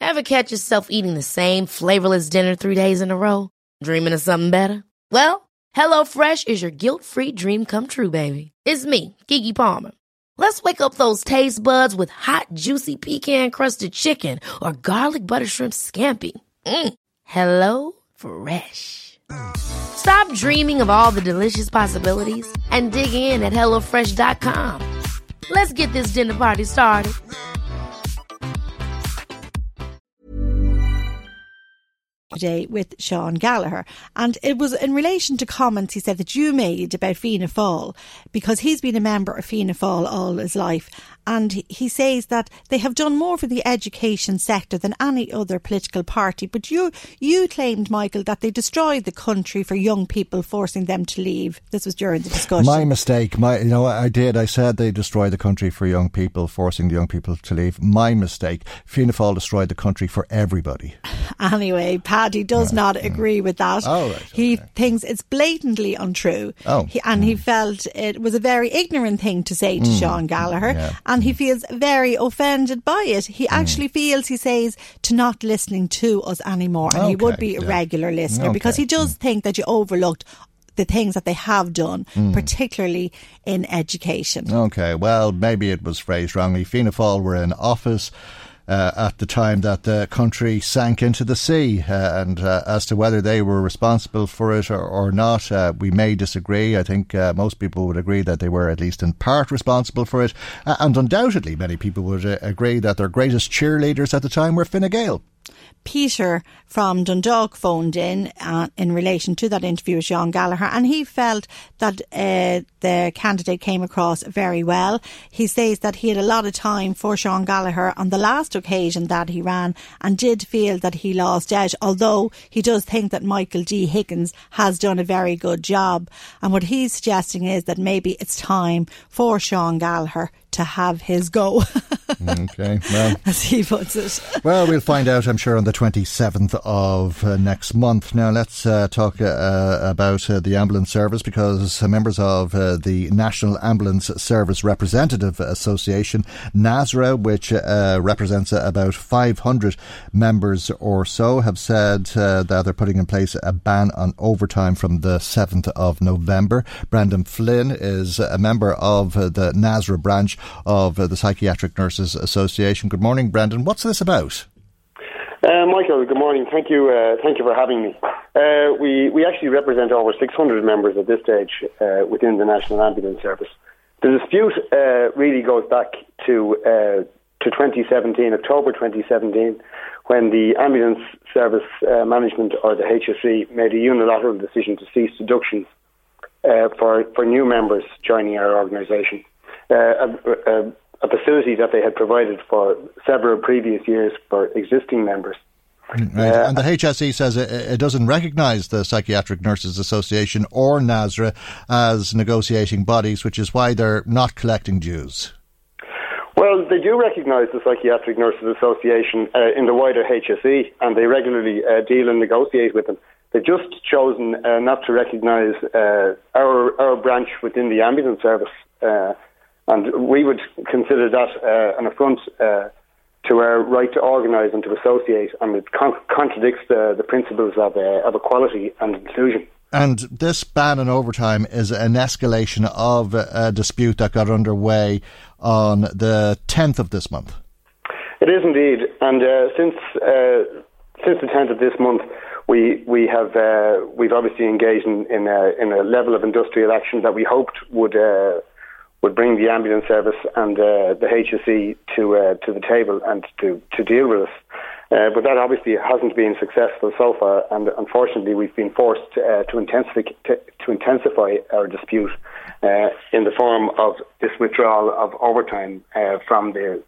Ever catch yourself eating the same flavorless dinner three days in a row? Dreaming of something better? Well, HelloFresh is your guilt free dream come true, baby. It's me, Keke Palmer. Let's wake up those taste buds with hot, juicy pecan crusted chicken or garlic butter shrimp scampi. Mm. Hello Fresh. Stop dreaming of all the delicious possibilities and dig in at HelloFresh.com. Let's get this dinner party started. Today with Sean Gallagher, and it was in relation to comments he said that you made about Fianna Fáil because he's been a member of Fianna Fáil all his life, and he says that they have done more for the education sector than any other political party. But you, you claimed, Michael, that they destroyed the country for young people, forcing them to leave. This was during the discussion. My mistake. My, you know, I did. I said they destroyed the country for young people, forcing the young people to leave. My mistake. Fianna Fáil destroyed the country for everybody. Anyway, Paddy does not agree with that. Oh, right, he okay. thinks it's blatantly untrue. Oh, he, and mm. he felt it was a very ignorant thing to say to mm. Sean Gallagher. Yeah and he feels very offended by it. He mm. actually feels, he says, to not listening to us anymore. And okay, he would be a regular listener because he does mm. think that you overlooked the things that they have done, mm. particularly in education. Okay, well, maybe it was phrased wrongly. Fianna Fáil were in office uh, at the time that the country sank into the sea. Uh, and uh, as to whether they were responsible for it or, or not, uh, we may disagree. I think uh, most people would agree that they were at least in part responsible for it. Uh, and undoubtedly, many people would agree that their greatest cheerleaders at the time were Fine Gael. Peter from Dundalk phoned in uh, in relation to that interview with Sean Gallagher, and he felt that uh, the candidate came across very well. He says that he had a lot of time for Sean Gallagher on the last occasion that he ran and did feel that he lost out, although he does think that Michael D. Higgins has done a very good job. And what he's suggesting is that maybe it's time for Sean Gallagher to have his go. okay, well, as he puts it. well, we'll find out, I'm sure, on the 27th of uh, next month. Now, let's uh, talk uh, about uh, the ambulance service because members of uh, the National Ambulance Service Representative Association, NASRA, which uh, represents about 500 members or so, have said that they're putting in place a ban on overtime from the 7th of November. Brendan Flynn is a member of the NASRA branch of the Psychiatric Nurses Association. Good morning, Brendan. What's this about? Uh, Michael, good morning. Thank you. Uh, thank you for having me. Uh, we we actually represent over 600 members at this stage uh, within the National Ambulance Service. The dispute uh, really goes back to uh, to 2017, October 2017, when the ambulance service management or the HSE made a unilateral decision to cease deductions for for new members joining our organisation. A, a facility that they had provided for several previous years for existing members. Mm, right. Uh, and the HSE says it, it doesn't recognise the Psychiatric Nurses Association or NASRA as negotiating bodies, which is why they're not collecting dues. Well, they do recognise the Psychiatric Nurses Association uh, in the wider HSE, and they regularly uh, deal and negotiate with them. they've just chosen uh, not to recognise uh, our our branch within the ambulance service, uh, and we would consider that uh, an affront uh, to our right to organise and to associate, and it con- contradicts the, the principles of, uh, of equality and inclusion. And this ban on overtime is an escalation of a dispute that got underway on the 10th of this month. It is indeed, and uh, since uh, since the 10th of this month, we we have uh, we've obviously engaged in in a, in a, level of industrial action that we hoped would uh, would bring the ambulance service and uh, the HSE to uh, to the table and to to deal with us. Uh, but that obviously hasn't been successful so far, and unfortunately, we've been forced uh, to, intensify, to, to, intensify our dispute uh, in the form of this withdrawal of overtime uh, from the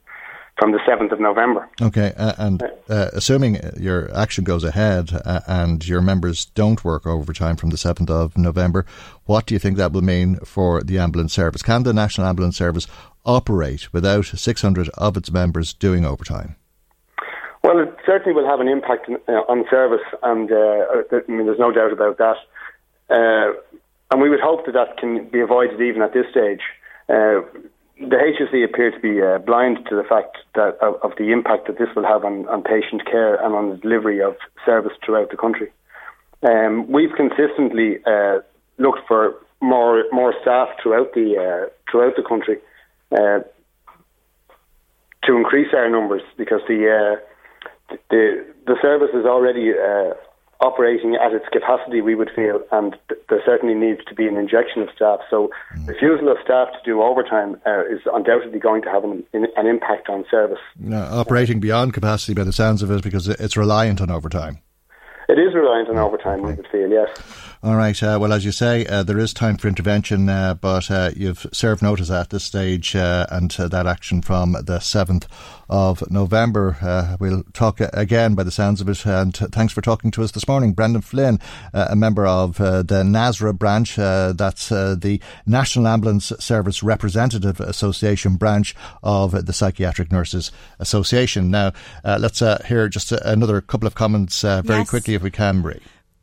from the 7th of November. Okay, uh, and uh, assuming your action goes ahead and your members don't work overtime from the 7th of November, what do you think that will mean for the ambulance service? Can the National Ambulance Service operate without 600 of its members doing overtime? Well, it certainly will have an impact uh, on service, and uh, uh, I mean, there's no doubt about that. Uh, and we would hope that that can be avoided even at this stage. Uh, the HSE appear to be uh, blind to the fact that of, of, the impact that this will have on, on, patient care and on the delivery of service throughout the country. Um, we've consistently looked for more more staff throughout the throughout the country to increase our numbers because the the the service is already uh, operating at its capacity, we would feel, and th- there certainly needs to be an injection of staff. So, mm. refusal of staff to do overtime uh, is undoubtedly going to have an, an impact on service. operating beyond capacity, by the sounds of it, because it's reliant on overtime. It is reliant on overtime, we would feel, yes. All right. Uh, well, as you say, uh, there is time for intervention, uh, but uh, you've served notice at this stage, uh, and uh, that action from the 7th of November. we'll talk again by the sounds of it, and thanks for talking to us this morning. Brendan Flynn, a member of the NASRA branch, that's the National Ambulance Service Representative Association branch of the Psychiatric Nurses Association. Now, let's hear just another couple of comments very yes. quickly, if we can, Marie.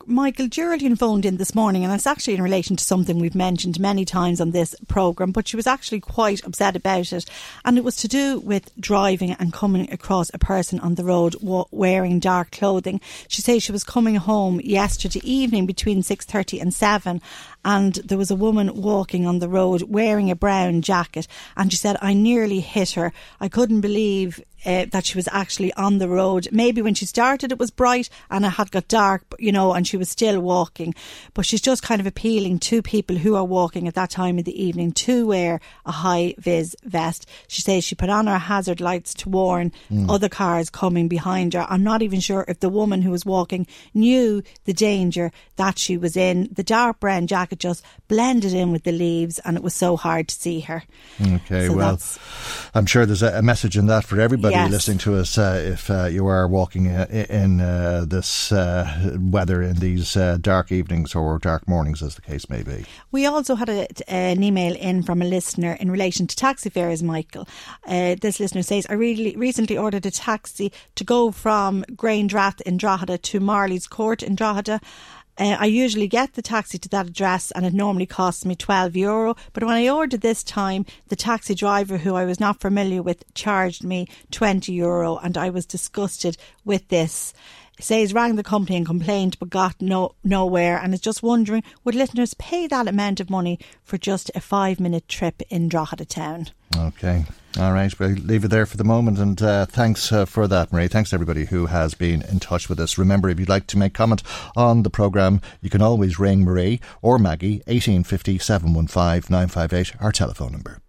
Michael Geraldine phoned in this morning, and it's actually in relation to something we've mentioned many times on this programme, but she was actually quite upset about it. And it was to do with driving and coming across a person on the road wearing dark clothing. She says she was coming home yesterday evening between 6.30 and 7 and there was a woman walking on the road wearing a brown jacket and she said I nearly hit her. I couldn't believe uh, that she was actually on the road. Maybe when she started it was bright and it had got dark, you know, and she was still walking. But she's just kind of appealing to people who are walking at that time of the evening to wear a high vis vest. She says she put on her hazard lights to warn mm. other cars coming behind her. I'm not even sure if the woman who was walking knew the danger that she was in. The dark brown jacket just blended in with the leaves and it was so hard to see her. Okay, so well, I'm sure there's a, message in that for everybody yes. listening to us, uh, if uh, you are walking uh, in uh, this uh, weather in these uh, dark evenings or dark mornings, as the case may be. We also had a, an email in from a listener in relation to taxi fares, Michael. this listener says, I really recently ordered a taxi to go from Grandrath in Drogheda to Marley's Court in Drogheda. Uh, I usually get the taxi to that address and it normally costs me 12 euro. But when I ordered this time, the taxi driver who I was not familiar with charged me 20 euro and I was disgusted with this says rang the company and complained but got no nowhere and is just wondering would listeners pay that amount of money for just a five minute trip in Drogheda town? Okay. All right, we'll leave it there for the moment. And uh, thanks uh, for that, Marie. Thanks to everybody who has been in touch with us. Remember, if you'd like to make comment on the programme, you can always ring Marie or Maggie, 1850 715 958, our telephone number.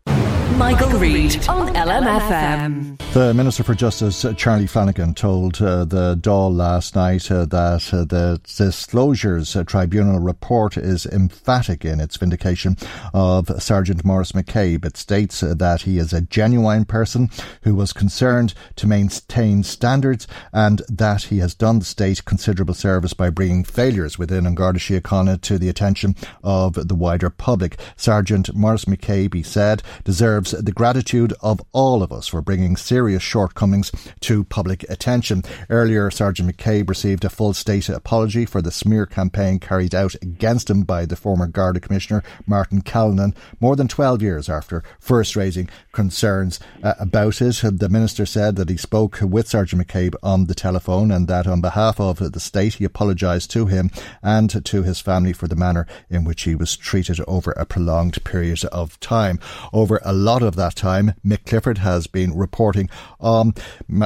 Michael, Reade on LMFM. The Minister for Justice, uh, Charlie Flanagan, told uh, the Dáil last night uh, that uh, the Disclosures uh, Tribunal report is emphatic in its vindication of Sergeant Maurice McCabe. It states uh, that he is a genuine person who was concerned to maintain standards and that he has done the state considerable service by bringing failures within An Garda Síochána to the attention of the wider public. Sergeant Maurice McCabe, he said, deserves deserves the gratitude of all of us for bringing serious shortcomings to public attention. Earlier, Sergeant McCabe received a full state apology for the smear campaign carried out against him by the former Garda Commissioner, Martin Callinan, more than 12 years after first raising concerns uh, about it. The Minister said that he spoke with Sergeant McCabe on the telephone and that on behalf of the state he apologised to him and to his family for the manner in which he was treated over a prolonged period of time. Over a lot of that time, Mick Clifford has been reporting on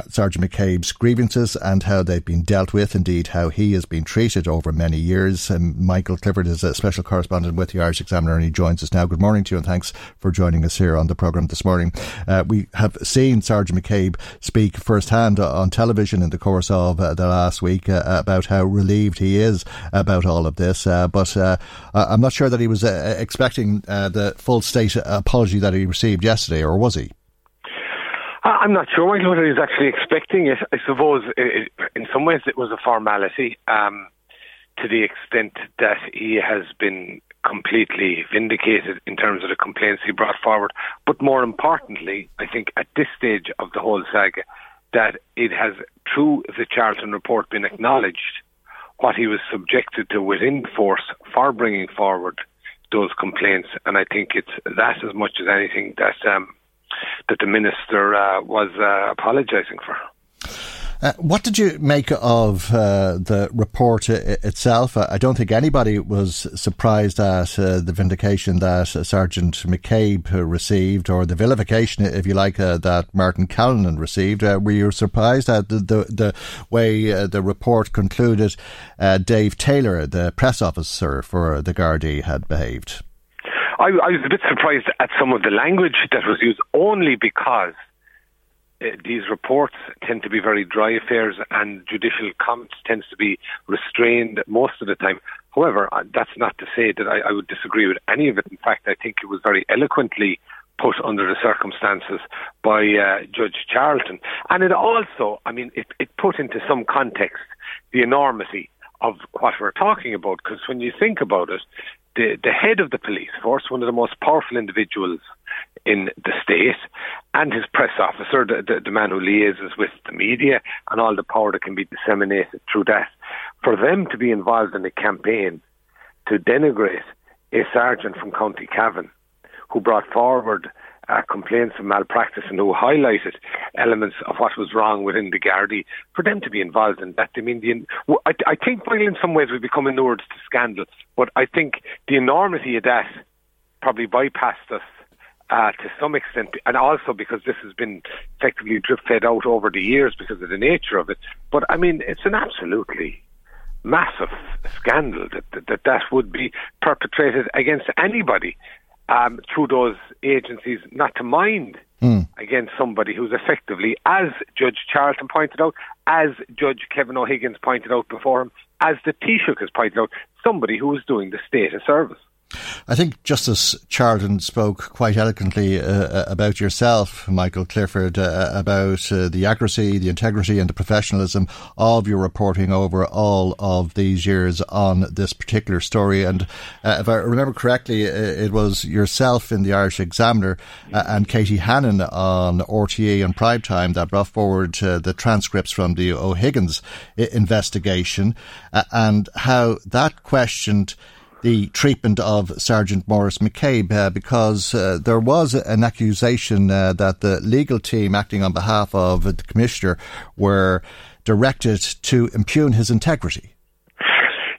Sergeant McCabe's grievances and how they've been dealt with, indeed how he has been treated over many years. And Michael Clifford is a special correspondent with the Irish Examiner and he joins us now. Good morning to you and thanks for joining us here on the programme this morning. Uh, we have seen Sergeant McCabe speak firsthand on television in the course of uh, the last week uh, about how relieved he is about all of this, uh, but uh, I'm not sure that he was uh, expecting the full state apology that he received yesterday, or was he? I'm not sure what he was actually expecting it. I suppose it, in some ways it was a formality um, to the extent that he has been completely vindicated in terms of the complaints he brought forward. But more importantly, I think at this stage of the whole saga, that it has, through the Charlton report, been acknowledged what he was subjected to within force for bringing forward those complaints. And I think it's that as much as anything that um, that the minister uh, was uh, apologising for. Uh, what did you make of uh, the report itself? I don't think anybody was surprised at uh, the vindication that Sergeant McCabe received, or the vilification, if you like, uh, that Martin Callinan received. Uh, were you surprised at the, the, the way the report concluded Dave Taylor, the press officer for the Gardaí, had behaved? I, I was a bit surprised at some of the language that was used, only because these reports tend to be very dry affairs and judicial comment tends to be restrained most of the time. However, uh, that's not to say that I, I would disagree with any of it. In fact, I think it was very eloquently put under the circumstances by uh, Judge Charlton. And it also, I mean, it, it put into some context the enormity of what we're talking about. Because when you think about it, the, the head of the police force, one of the most powerful individuals in the state, and his press officer, the, the, the man who liaises with the media, and all the power that can be disseminated through that, for them to be involved in a campaign to denigrate a sergeant from County Cavan who brought forward uh, complaints of malpractice and who highlighted elements of what was wrong within the Gardaí, for them to be involved in that. I mean, the, I, I think while in some ways we become inured to scandal, but I think the enormity of that probably bypassed us uh, to some extent, and also because this has been effectively drip fed out over the years because of the nature of it. But I mean, it's an absolutely massive scandal that that, that, that would be perpetrated against anybody um, through those agencies, not to mind mm. against somebody who's effectively, as Judge Charlton pointed out, as Judge Kevin O'Higgins pointed out before him, as the Taoiseach has pointed out, somebody who is doing the state a service. I think Justice Charlton spoke quite eloquently uh, uh, about yourself, Michael Clifford, uh, about uh, the accuracy, the integrity, and the professionalism of your reporting over all of these years on this particular story. And uh, if I remember correctly, uh, it was yourself in the Irish Examiner and Katie Hannon on RTE and Prime Time that brought forward the transcripts from the O'Higgins investigation and how that questioned the treatment of Sergeant Maurice McCabe uh, because uh, there was an accusation uh, that the legal team acting on behalf of the Commissioner were directed to impugn his integrity.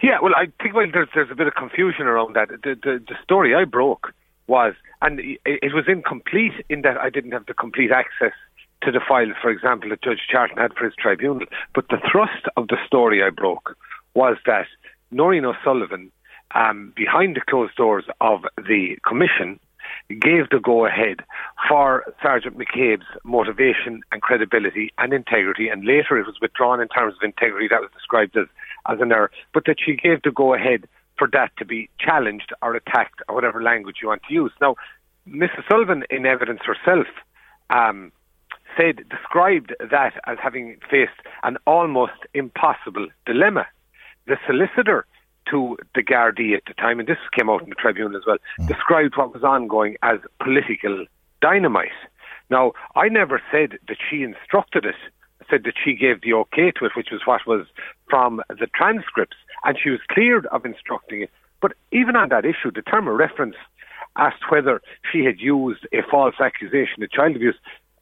Yeah, well, I think well, there's, there's a bit of confusion around that. The, the, the story I broke was, and it, it was incomplete in that I didn't have the complete access to the file, for example, that Judge Charlton had for his tribunal. But the thrust of the story I broke was that Nóirín O'Sullivan um, behind the closed doors of the Commission gave the go ahead for Sergeant McCabe's motivation and credibility and integrity, and later it was withdrawn in terms of integrity that was described as, as an error, but that she gave the go ahead for that to be challenged or attacked or whatever language you want to use. Now, Mrs. Sullivan, in evidence herself, um, said, described that as having faced an almost impossible dilemma. The solicitor to the Gardaí at the time, and this came out in the Tribune as well, mm. described what was ongoing as political dynamite. Now, I never said that she instructed it. I said that she gave the okay to it, which was what was from the transcripts, and she was cleared of instructing it. But even on that issue, the term of reference asked whether she had used a false accusation of child abuse.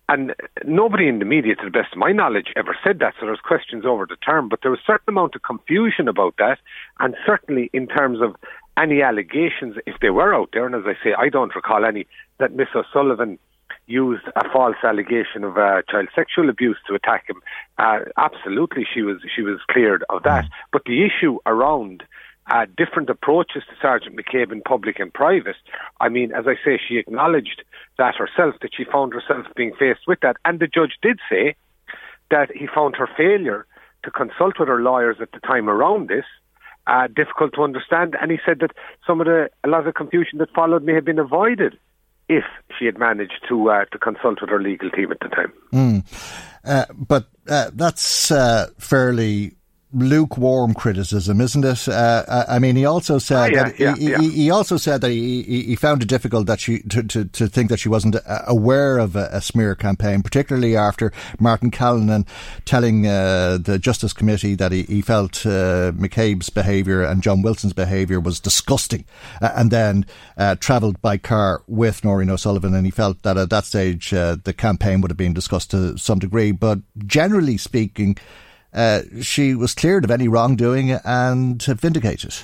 And nobody in the media, to the best of my knowledge, ever said that. So there's questions over the term, but there was a certain amount of confusion about that, and certainly in terms of any allegations, if they were out there, and as I say, I don't recall any, that Miss O'Sullivan used a false allegation of uh, child sexual abuse to attack him. Uh, absolutely, she was she was cleared of that. But the issue around uh, different approaches to Sergeant McCabe in public and private. I mean, as I say, she acknowledged that herself, that she found herself being faced with that. And the judge did say that he found her failure to consult with her lawyers at the time around this uh, difficult to understand. And he said that some of the, a lot of the confusion that followed may have been avoided if she had managed to uh, to consult with her legal team at the time. Mm. Uh, but uh, that's uh, fairly lukewarm criticism, isn't it? Uh, I mean, he also said oh, yeah, that yeah, he, yeah. He, also said that he, he found it difficult that she to, to, to think that she wasn't uh, aware of a, a smear campaign, particularly after Martin Callinan telling uh, the Justice Committee that he, he felt uh, McCabe's behaviour and John Wilson's behaviour was disgusting, uh, and then uh, travelled by car with Nóirín O'Sullivan, and he felt that at that stage the campaign would have been discussed to some degree, but generally speaking. Uh, she was cleared of any wrongdoing and vindicated.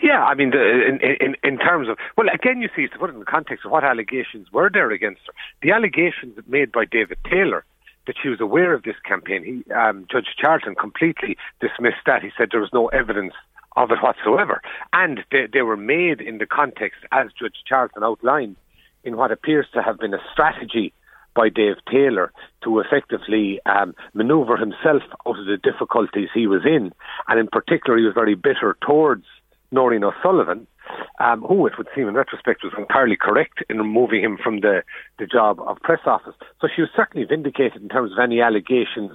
Yeah, I mean, the, in, in in terms of well, again, you see to put it in the context of what allegations were there against her. The allegations made by David Taylor that she was aware of this campaign. He, um, Judge Charlton completely dismissed that. He said there was no evidence of it whatsoever, and they, they were made in the context, as Judge Charlton outlined, in what appears to have been a strategy by Dave Taylor to effectively um, manoeuvre himself out of the difficulties he was in. And in particular, he was very bitter towards Nóirín O'Sullivan, um, who it would seem in retrospect was entirely correct in removing him from the, the job of press office. So she was certainly vindicated in terms of any allegations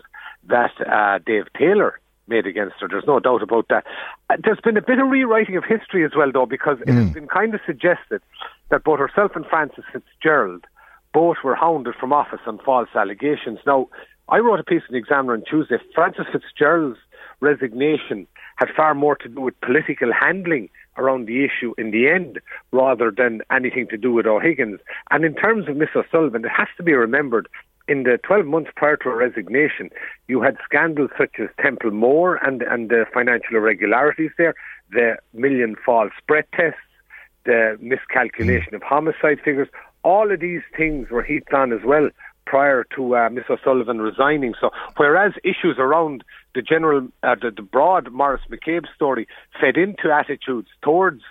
that uh, Dave Taylor made against her. There's no doubt about that. Uh, there's been a bit of rewriting of history as well, though, because it has been kind of suggested that both herself and Frances Fitzgerald both were hounded from office on false allegations. Now, I wrote a piece in the Examiner on Tuesday. Frances Fitzgerald's resignation had far more to do with political handling around the issue in the end rather than anything to do with O'Higgins. And in terms of Miss O'Sullivan, it has to be remembered in the 12 months prior to her resignation, you had scandals such as Templemore and, and the financial irregularities there, the million false breath tests, the miscalculation hmm. of homicide figures. All of these things were heaped on as well prior to uh, Miss O'Sullivan resigning. So, whereas issues around the general, uh, the, the broad Maurice McCabe story fed into attitudes towards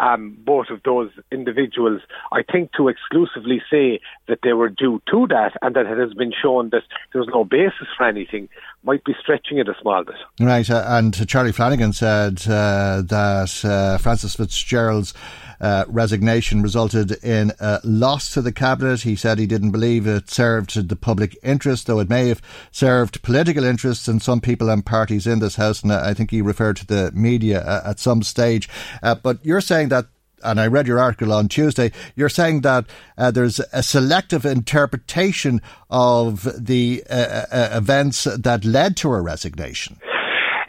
um, both of those individuals, I think to exclusively say that they were due to that and that it has been shown that there was no basis for anything might be stretching it a small bit. Right, uh, and Charlie Flanagan said uh, that uh, Frances Fitzgerald's uh, resignation resulted in a loss to the cabinet. He said he didn't believe it served the public interest, though it may have served political interests in some people and parties in this house. And I think he referred to the media uh, at some stage. Uh, but you're saying that and I read your article on Tuesday, you're saying that uh, there's a selective interpretation of the uh, uh, events that led to her resignation.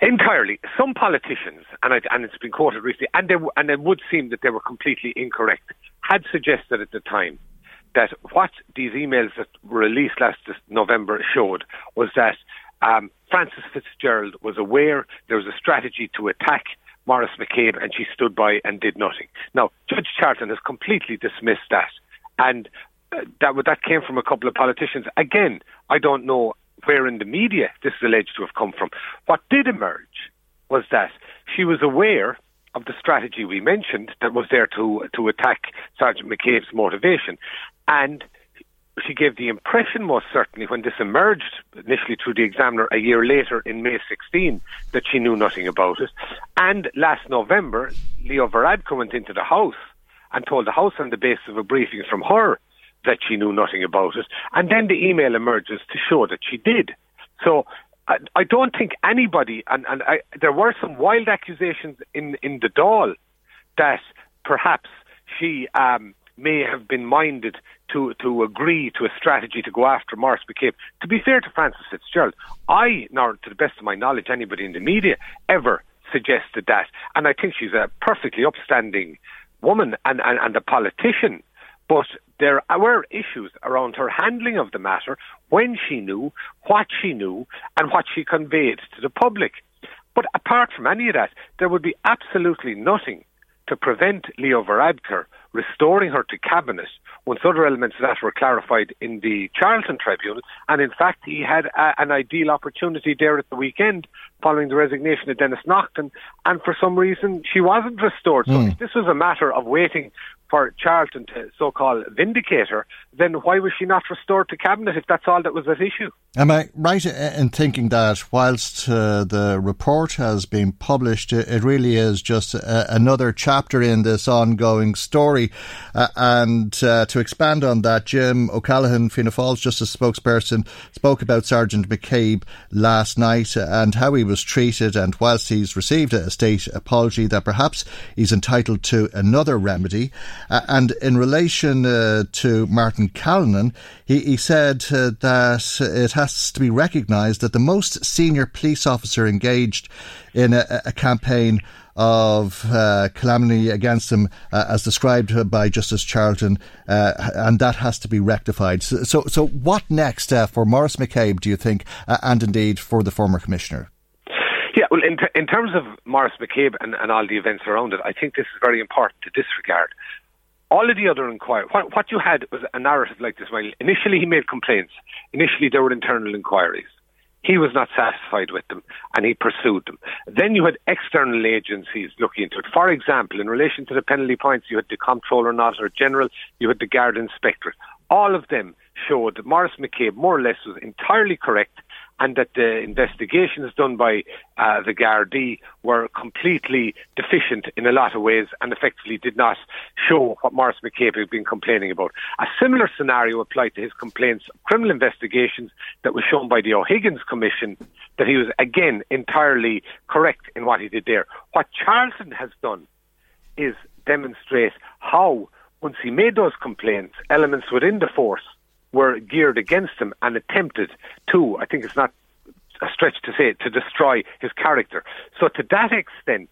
Entirely. Some politicians, and, I, and it's been quoted recently, and, they, and it would seem that they were completely incorrect, had suggested at the time that what these emails that were released last November showed was that um, Frances Fitzgerald was aware there was a strategy to attack Maurice McCabe, and she stood by and did nothing. Now, Judge Charlton has completely dismissed that, and uh, that that came from a couple of politicians. Again, I don't know where in the media this is alleged to have come from. What did emerge was that she was aware of the strategy we mentioned that was there to to attack Sergeant McCabe's motivation, and she gave the impression, most certainly, when this emerged initially through the examiner a year later in May 16, that she knew nothing about it. And last November, Leo Varadkar went into the House and told the House on the basis of a briefing from her that she knew nothing about it. And then the email emerges to show that she did. So I, I don't think anybody, and, and I, there were some wild accusations in, in the Dáil that perhaps she um, may have been minded to to agree to a strategy to go after Maurice McCabe. To be fair to Frances Fitzgerald, I, nor to the best of my knowledge, anybody in the media ever suggested that, and I think she's a perfectly upstanding woman and, and, and a politician. But there were issues around her handling of the matter, when she knew, what she knew, and what she conveyed to the public. But apart from any of that, there would be absolutely nothing to prevent Leo Varadkar restoring her to cabinet once other elements of that were clarified in the Charlton Tribunal. And in fact, he had a, an ideal opportunity there at the weekend following the resignation of Denis Naughten. And for some reason, she wasn't restored. So mm. this was a matter of waiting for Charlton to so-called vindicate her, then why was she not restored to cabinet if that's all that was at issue? Am I right in thinking that whilst uh, the report has been published, it really is just a, another chapter in this ongoing story? Uh, and uh, to expand on that, Jim O'Callaghan, Fianna Fáil's Justice spokesperson, spoke about Sergeant McCabe last night and how he was treated. And whilst he's received a state apology, that perhaps he's entitled to another remedy. Uh, and in relation uh, to Martin Callinan, he, he said uh, that it has to be recognised that the most senior police officer engaged in a, a campaign of uh, calamity against him, uh, as described by Justice Charlton, uh, and that has to be rectified. So, so, so what next for Maurice McCabe, do you think, and indeed for the former commissioner? Yeah, well, in, in terms of Maurice McCabe and, and all the events around it, I think this is very important to disregard all of the other inquiries, what, what, you had was a narrative like this. Well, initially he made complaints. Initially there were internal inquiries. He was not satisfied with them and he pursued them. Then you had external agencies looking into it. For example, in relation to the penalty points, you had the Comptroller not Auditor General, you had the Garda Inspectorate. All of them showed that Maurice McCabe more or less was entirely correct and that the investigations done by uh, the Gardaí were completely deficient in a lot of ways and effectively did not show what Maurice McCabe had been complaining about. A similar scenario applied to his complaints of criminal investigations that was shown by the O'Higgins Commission that he was again entirely correct in what he did there. What Charlton has done is demonstrate how, once he made those complaints, elements within the force were geared against him and attempted to, I think it's not a stretch to say, to destroy his character. So to that extent,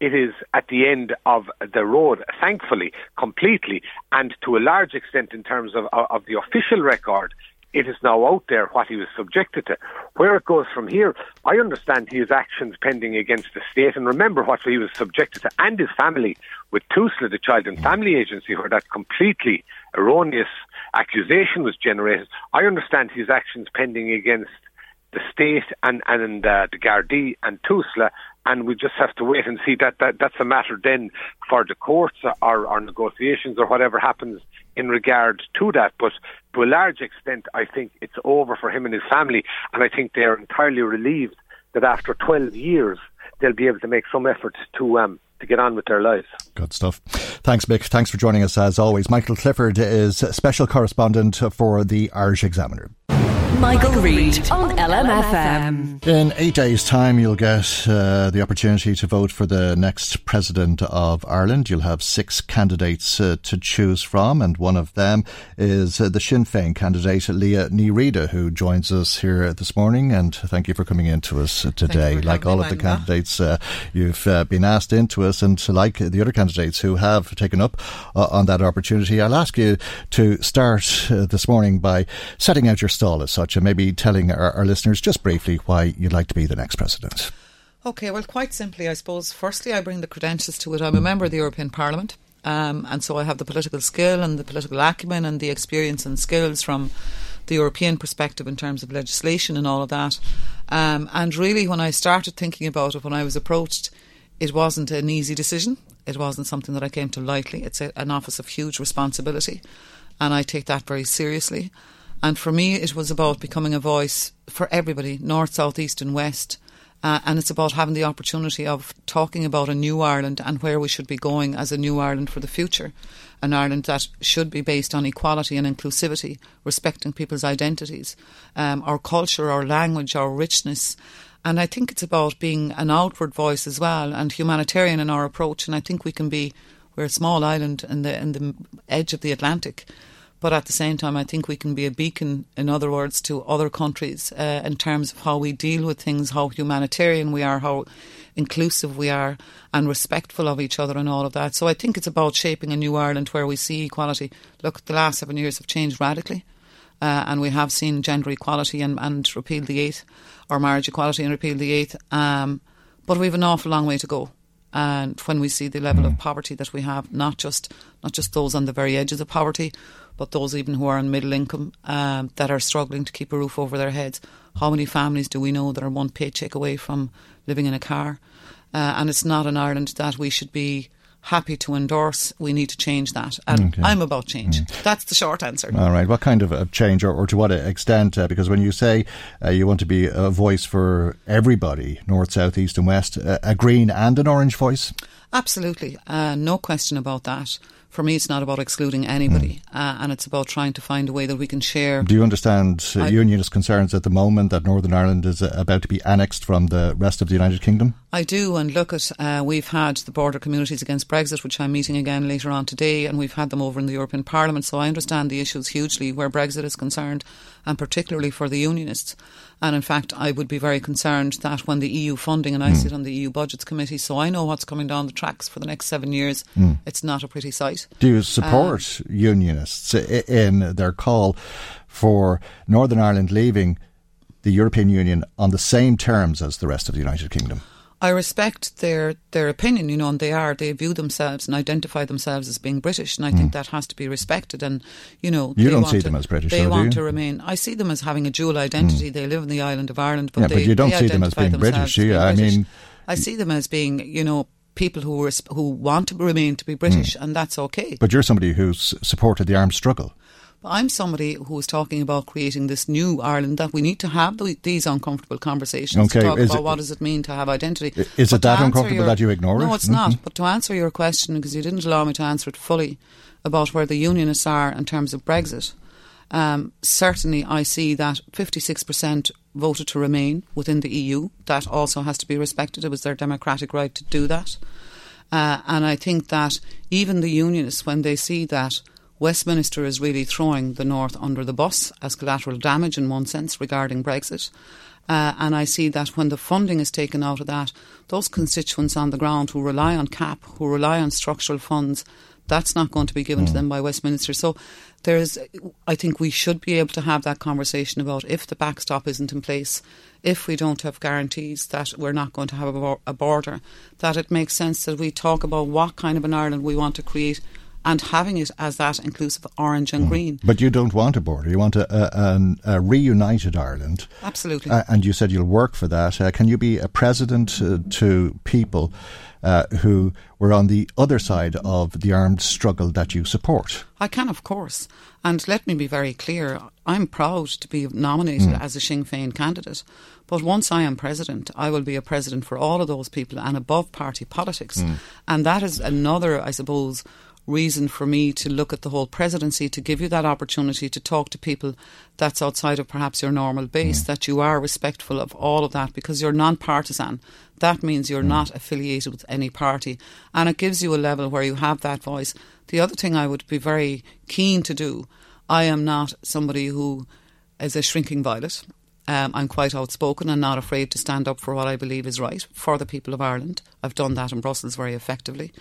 it is at the end of the road, thankfully, completely, and to a large extent in terms of, of the official record, it is now out there what he was subjected to. Where it goes from here, I understand his actions pending against the state, and remember what he was subjected to, and his family, with TUSLA, the Child and Family Agency, where that completely erroneous accusation was generated. I understand his actions pending against the state and and uh, the Gardaí and TUSLA, and we just have to wait and see that, that that's a matter then for the courts or, or negotiations or whatever happens in regard to that. But to a large extent, I think it's over for him and his family, and I think they are entirely relieved that after 12 years they'll be able to make some effort to um, to get on with their lives. Good stuff. Thanks, Mick. Thanks for joining us as always. Michael Clifford is special correspondent for the Irish Examiner. Michael, Reade on LMFM. In eight days' time, you'll get uh, the opportunity to vote for the next president of Ireland. You'll have six candidates uh, to choose from, and one of them is uh, the Sinn Féin candidate, Liadh Ní Riada, who joins us here this morning. And thank you for coming in to us today. Like all of the candidates, uh, you've uh, been asked into us, and like the other candidates who have taken up uh, on that opportunity, I'll ask you to start this morning by setting out your stall as such and maybe telling our, our listeners just briefly why you'd like to be the next president. Okay, well, quite simply, I suppose, firstly, I bring the credentials to it. I'm a member of the European Parliament. Um, and so I have the political skill and the political acumen and the experience and skills from the European perspective in terms of legislation and all of that. Um, and really, when I started thinking about it, when I was approached, it wasn't an easy decision. It wasn't something that I came to lightly. It's a, an office of huge responsibility, and I take that very seriously. And for me, it was about becoming a voice for everybody, north, south, east, and west. Uh, and it's about having the opportunity of talking about a new Ireland and where we should be going as a new Ireland for the future. An Ireland that should be based on equality and inclusivity, respecting people's identities, um, our culture, our language, our richness. And I think it's about being an outward voice as well and humanitarian in our approach. And I think we can be We're a small island in the in the edge of the Atlantic. But at the same time, I think we can be a beacon, in other words, to other countries uh, in terms of how we deal with things, how humanitarian we are, how inclusive we are, and respectful of each other, and all of that. So I think it's about shaping a new Ireland where we see equality. Look, the last seven years have changed radically. Uh, and we have seen gender equality and, and repeal the eighth, or marriage equality and repeal the eighth. Um, but we have an awful long way to go. And when we see the level of poverty that we have, not just not just those on the very edges of poverty, but those even who are on middle income um, that are struggling to keep a roof over their heads. How many families do we know that are one paycheck away from living in a car? Uh, and it's not an Ireland that we should be happy to endorse. We need to change that. And Okay. I'm about change. That's the short answer. All right. What kind of a change, or, or to what extent? Uh, because when you say uh, you want to be a voice for everybody, north, south, east, and west, uh, a green and an orange voice. Absolutely, uh, no question about that. For me, it's not about excluding anybody, uh, and it's about trying to find a way that we can share. Do you understand uh, I- unionist concerns at the moment that Northern Ireland is uh, about to be annexed from the rest of the United Kingdom? I do, and look at uh, we've had the border communities against Brexit, which I'm meeting again later on today, and we've had them over in the European Parliament. So I understand the issues hugely where Brexit is concerned, and particularly for the unionists. And in fact, I would be very concerned that when the EU funding, and I hmm. sit on the EU Budgets Committee, so I know what's coming down the tracks for the next seven years. Hmm. It's not a pretty sight. Do you support um, unionists in their call for Northern Ireland leaving the European Union on the same terms as the rest of the United Kingdom? I respect their their opinion, you know, and they are they view themselves and identify themselves as being British, and I think that has to be respected. And you know, Hmm. You they don't want see to- them as British, They though, want? Hmm. to remain. I see them as having a dual identity. They live in the island of Ireland, but Yeah, they, but you don't see them as being British, as do you? being I British. mean- I see them as being, you know, people who res- who want to remain to be British, and that's okay. Hmm. But you're somebody who's supported the armed struggle. I'm somebody who is talking about creating this new Ireland that we need to have th- these uncomfortable conversations Okay, to talk is about it- what does it mean to have identity. Is it But to that uncomfortable your- that you ignore it? No, it? it's Mhm. not. But to answer your question, because you didn't allow me to answer it fully about where the unionists are in terms of Brexit, um, certainly I see that 56% voted to remain within the EU. That also has to be respected. It was their democratic right to do that. Uh, and I think that even the unionists, when they see that Westminster is really throwing the North under the bus as collateral damage in one sense regarding Brexit, uh, and I see that when the funding is taken out of that, those constituents on the ground who rely on CAP, who rely on structural funds, that's not going to be given to them by Westminster. So there's, I think we should be able to have that conversation about if the backstop isn't in place, if we don't have guarantees that we're not going to have a, a border, that it makes sense that we talk about what kind of an Ireland we want to create and having it as that inclusive orange and green. But you don't want a border. You want a, a, a reunited Ireland. Absolutely. Uh, and you said you'll work for that. Uh, can you be a president uh, to people uh, who were on the other side of the armed struggle that you support? I can, of course. And let me be very clear I'm proud to be nominated Mm. as a Sinn Féin candidate. But once I am president, I will be a president for all of those people and above party politics. Mm. And that is another, I suppose, reason for me to look at the whole presidency to give you that opportunity to talk to people that's outside of perhaps your normal base, that you are respectful of all of that because you're non partisan. That means you're not affiliated with any party. And it gives you a level where you have that voice. The other thing I would be very keen to do, I am not somebody who is a shrinking violet. Um, I'm quite outspoken and not afraid to stand up for what I believe is right for the people of Ireland. I've done that in Brussels very effectively.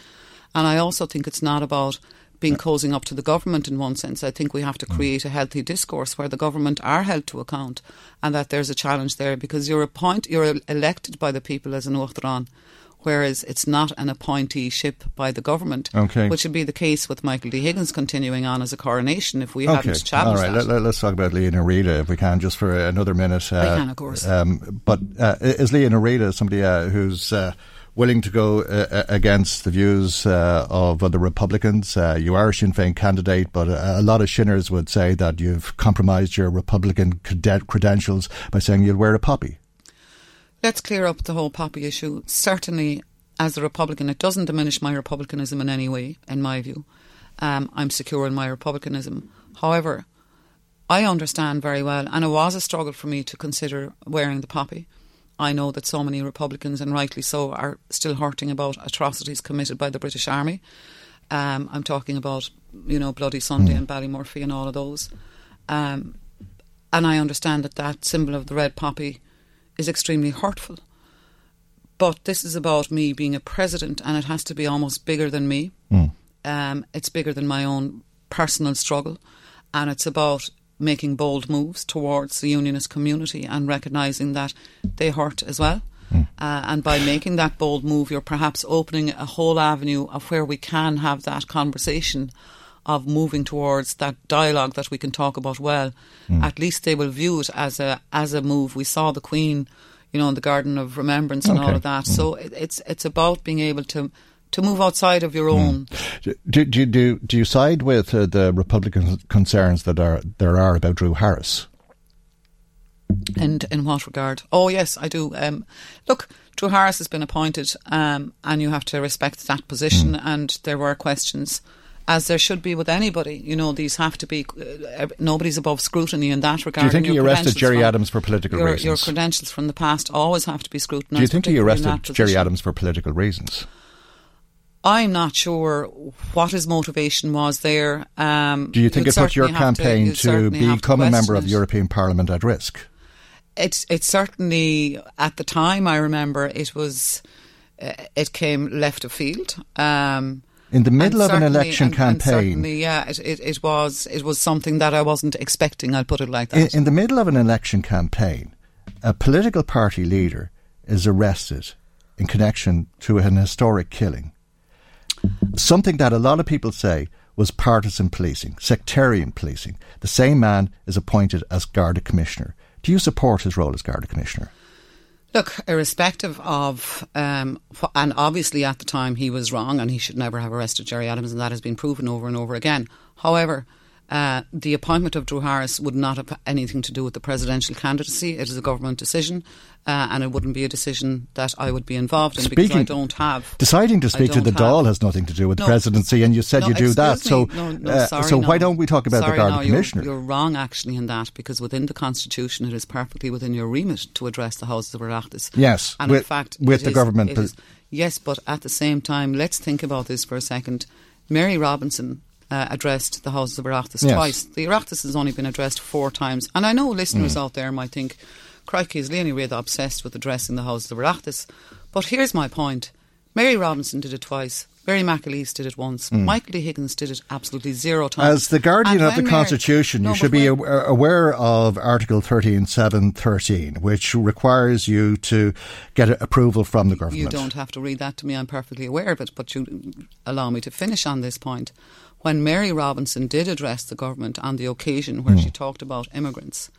And I also think it's not about being cozying up to the government in one sense. I think we have to create a healthy discourse where the government are held to account and that there's a challenge there because you're appoint, you're elected by the people as an Uachtaran, whereas it's not an appointeeship by the government, Okay. which would be the case with Michael D. Higgins continuing on as a coronation if we okay. hadn't All challenged right. that. Let, us talk about Liadh Ní Riada if we can, just for another minute. Uh, can, of course. Um, but uh, is Liadh Ní Riada somebody uh, who's uh, willing to go uh, against the views uh, of other Republicans? Uh, you are a Sinn Féin candidate, but a, a lot of Shinners would say that you've compromised your Republican crede- credentials by saying you'll wear a poppy. Let's clear up the whole poppy issue. Certainly, as a Republican, it doesn't diminish my Republicanism in any way, in my view. Um, I'm secure in my Republicanism. However, I understand very well, and it was a struggle for me to consider wearing the poppy. I know that so many Republicans, and rightly so, are still hurting about atrocities committed by the British Army. Um, I'm talking about, you know, Bloody Sunday Hmm. and Ballymurphy and all of those. Um, and I understand that that symbol of the red poppy is extremely hurtful. But this is about me being a president, and it has to be almost bigger than me. Mm. Um, it's bigger than my own personal struggle, and it's about making bold moves towards the unionist community and recognising that they hurt as well. Hmm. Uh, and by making that bold move, you're perhaps opening a whole avenue of where we can have that conversation of moving towards that dialogue that we can talk about well. Hmm. At least they will view it as a as a move. We saw the Queen, you know, in the Garden of Remembrance and all of that. Hmm. So it, it's it's about being able to to move outside of your own. Do, do, do, do you side with uh, the Republican concerns that are there are about Drew Harris? And in what regard? Oh yes, I do. Um, look, Drew Harris has been appointed, um, and you have to respect that position. Hmm. And there were questions, as there should be with anybody. You know, these have to be. Uh, nobody's above scrutiny in that regard. Do you think he arrested Gerry from- Adams for political your, reasons? Your credentials from the past always have to be scrutinised. Do you think he arrested Gerry. Adams for political reasons? I'm not sure what his motivation was there. Um, Do you think it put your to- campaign to, to become a member of the European Parliament at risk? It's it's certainly at the time I remember it was uh, it came left of field. Um, In the middle of an election and- and campaign. certainly, yeah, it, it, it was it was something that I wasn't expecting. I'll put it like In, that. in the middle of an election campaign, a political party leader is arrested in connection to an historic killing. Something that a lot of people say was partisan policing, sectarian policing. The same man is appointed as Garda Commissioner. Do you support his role as Garda Commissioner? Look, irrespective of, um, and obviously at the time he was wrong and he should never have arrested Gerry Adams, and that has been proven over and over again. However, uh, the appointment of Drew Harris would not have anything to do with the presidential candidacy. It is a government decision, uh, and it wouldn't be a decision that I would be involved in because I Speaking- don't have. Deciding to speak to the Dáil has nothing to do with No. the presidency, and you said No, you do that. excuse So, me. no, uh, sorry, so why don't we talk about Sorry, the Garda no, you're- Commissioner? You're, wrong, actually, in that because within the constitution, it is perfectly within your remit to address the Houses of Oireachtas. Yes, and in fact, with the is- government is- yes, but at the same time, let's think about this for a second. Mary Robinson. Uh, addressed the Houses of Oireachtas Yes. twice. The Oireachtas has only been addressed four times, and I know listeners Mm. out there might think, "Crikey, is Liadh Ní Riada obsessed with addressing the Houses of Oireachtas?" But here's my point: Mary Robinson did it twice. Mary McAleese did it once. Mm. Michael D. Higgins did it absolutely zero times. As the guardian of the Mary- Constitution, No, you should be aware of Article 13713, which requires you to get approval from the government. You don't have to read that to me. I'm perfectly aware of it. But you allow me to finish on this point. When Mary Robinson did address the government on the occasion where Mm. she talked about immigrants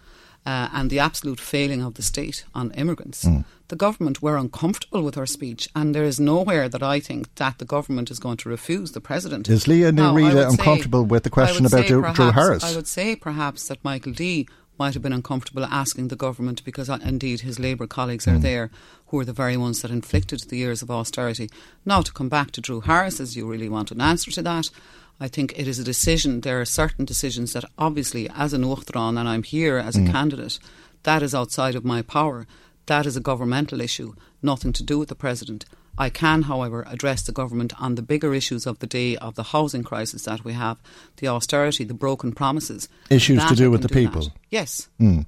uh, and the absolute failing of the state on immigrants, Mm. the government were uncomfortable with her speech. And there is nowhere that I think that the government is going to refuse the president. Is Liadh Ní Riada would say- uncomfortable with the question about Drew, Drew perhaps- Harris? I would say perhaps that Michael D might have been uncomfortable asking the government because uh, indeed his Labour colleagues are Mm. there who are the very ones that inflicted the years of austerity. Now to come back to Drew Harris, as you really want an answer to that, I think it is a decision. There are certain decisions that obviously, as an Uachtaran, and I'm here as a Mm. candidate, that is outside of my power. That is a governmental issue, nothing to do with the president. I can, however, address the government on the bigger issues of the day of the housing crisis that we have, the austerity, the broken promises. Issues That to do with the do people. that. Yes. Mm.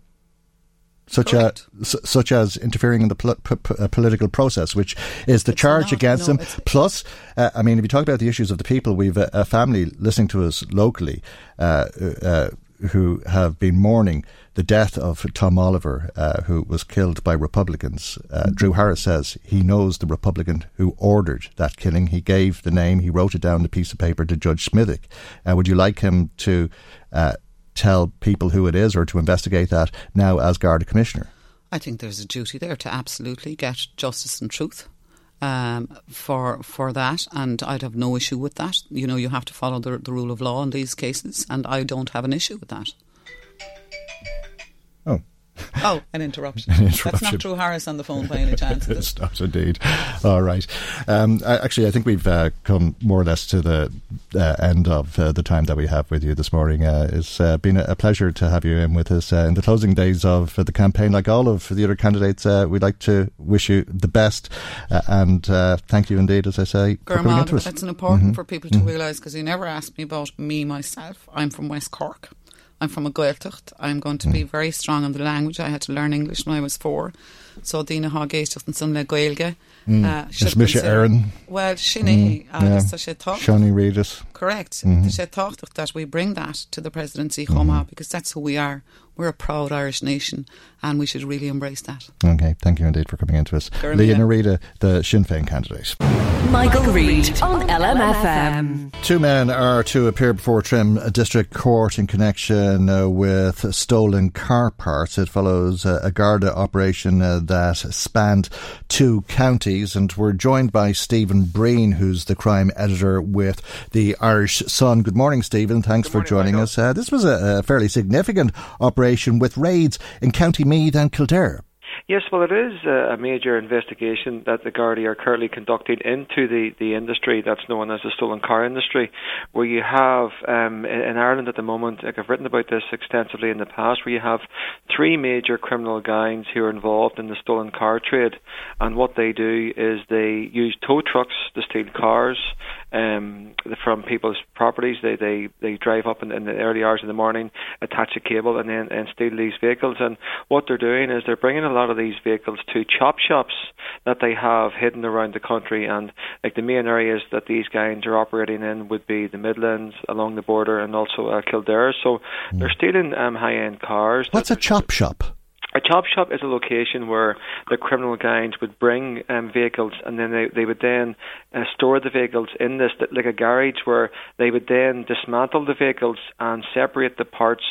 Such, a, s- such as interfering in the pol- p- p- uh, political process, which is the charge not- against no, them. Plus, uh, I mean, if you talk about the issues of the people, we've a, a family listening to us locally uh, uh, who have been mourning the death of Tom Oliver, uh, who was killed by Republicans. Uh, Drew Harris says he knows the Republican who ordered that killing. He gave the name, he wrote it down on a piece of paper to Judge Smithwick. Uh, would you like him to uh, tell people who it is or to investigate that now as Garda Commissioner? I think there's a duty there to absolutely get justice and truth um, for for that, and I'd have no issue with that. You know, you have to follow the, the rule of law in these cases, and I don't have an issue with that. Oh. an interruption. an interruption. That's not Drew Harris on the phone by any chance. it's not indeed. All right. Um, actually, I think we've uh, come more or less to the uh, end of uh, the time that we have with you this morning. Uh, it's uh, been a pleasure to have you in with us in the closing days of the campaign. Like all of the other candidates, we'd like to wish you the best and thank you indeed, as I say, for coming into us. It's important mm-hmm. for people to mm-hmm. realise because you never asked me about me myself. I'm from West Cork. I'm from a Gaeltacht. I'm going to be mm. very strong on the language. I had to learn English when I was four. So Dina Hagéistecht an san le Gaelge. Is mis Aaron? Well, sinné agus sé Shani Reedus. Correct. Mm-hmm. sé tácht that we bring that to the presidency choma mm-hmm. because that's who we are. We're a proud Irish nation and we should really embrace that. Okay, thank you indeed for coming into us. Liadh Ní Riada, the Sinn Féin candidate. Michael, Reade on LMFM. Two men are to appear before Trim District Court in connection uh, with stolen car parts. It follows uh, a Garda operation uh, that spanned two counties, and we're joined by Stephen Breen, who's the crime editor with the Irish Sun. Good morning, Stephen. Thanks for joining Michael. us. Uh, this was a, a fairly significant operation with raids in County Meath and Kildare. Yes, well, it is a major investigation that the Gardaí are currently conducting into the, the industry that's known as the stolen car industry, where you have um, in Ireland at the moment, like I've written about this extensively in the past, where you have three major criminal gangs who are involved in the stolen car trade, and what they do is they use tow trucks to steal cars um, from people's properties. They they they drive up in, in the early hours of the morning, attach a cable, and then and steal these vehicles. And what they're doing is they're bringing a lot of these vehicles to chop shops that they have hidden around the country. And like the main areas that these gangs are operating in would be the Midlands, along the border, and also uh, Kildare. So mm. they're stealing um, high-end cars. What's a chop shop? A chop shop is a location where the criminal gangs would bring um, vehicles and then they, they would then uh, store the vehicles in this, like a garage, where they would then dismantle the vehicles and separate the parts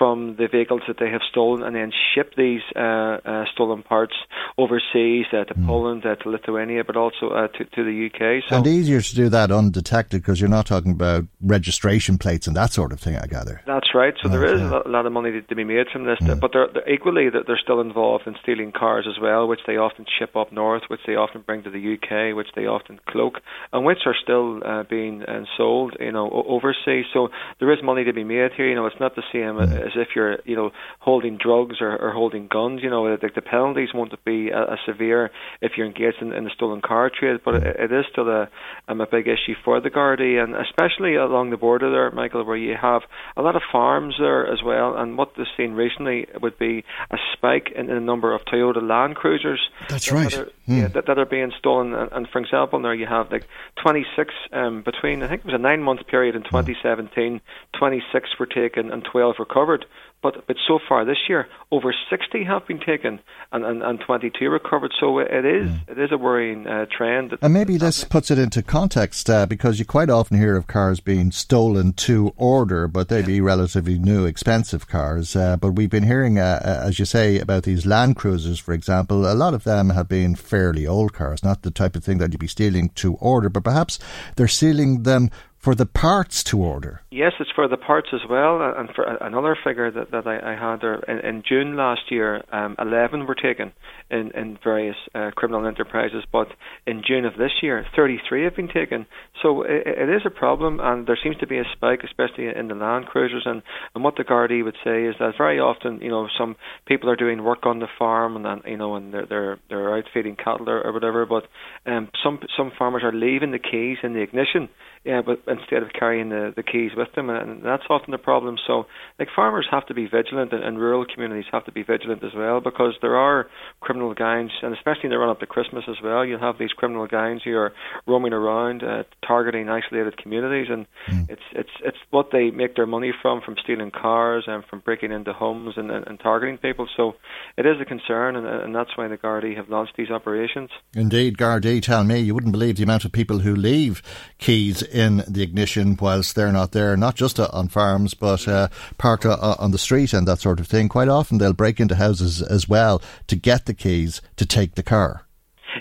from the vehicles that they have stolen and then ship these uh, uh, stolen parts overseas uh, to mm. Poland, uh, to Lithuania, but also uh, to, to, the UK. So and easier to do that undetected because you're not talking about registration plates and that sort of thing, I gather. That's right. So there is a lot of money to, to be made from this, mm. but they're, they're equally they're still involved in stealing cars as well, which they often ship up north, which they often bring to the UK, which they often cloak, and which are still uh, being sold, you know, overseas. So there is money to be made here. You know, it's not the same mm as if you're you know holding drugs or, or holding guns. You know, the, the penalties won't be as severe if you're engaged in, in the stolen car trade, but it, it is still a um, a big issue for the Gardaí, and especially along the border there, Michael, where you have a lot of farms there as well. And what they've seen recently would be a spike in, in the number of Toyota Land Cruisers. That's that, right. That are, mm. yeah, that, that, are being stolen. And, and, for example, there you have like 26 um, between I think it was a nine month period in 2017. 26 were taken and 12 recovered. But but so far this year, over 60 have been taken and, and, and 22 recovered. So it is mm. it is a worrying uh, trend. and maybe this puts it into context uh, because you quite often hear of cars being stolen to order, but they be relatively new, expensive cars. Uh, but we've been hearing, uh, uh, as you say, about these Land Cruisers, for example. A lot of them have been fairly old cars, not the type of thing that you'd be stealing to order, but perhaps they're stealing them for the parts to order. Yes, it's for the parts as well. And for another figure that, that I, I had there, in, in June last year, um, 11 were taken in, in various uh, criminal enterprises. But in June of this year, 33 have been taken. So it, it is a problem, and there seems to be a spike, especially in the land cruisers. And, and what the Gardaí would say is that very often, you know, some people are doing work on the farm, and, and you know, and they're they're, they're out feeding cattle or, or whatever. But um, some some farmers are leaving the keys in the ignition yeah, but instead of carrying the, the keys with them, and that's often the problem. So, like farmers have to be vigilant, and, and rural communities have to be vigilant as well, because there are criminal gangs, and especially in the run up to Christmas as well. You'll have these criminal gangs who are roaming around, uh, targeting isolated communities, and mm. it's it's it's what they make their money from, from stealing cars and from breaking into homes and, and, and targeting people. So, it is a concern, and, and that's why the Gardaí have launched these operations. Indeed, Gardaí tell me you wouldn't believe the amount of people who leave keys in the ignition whilst they're not there, not just uh, on farms, but uh, parked uh, on the street and that sort of thing. Quite often they'll break into houses as well to get the keys to take the car.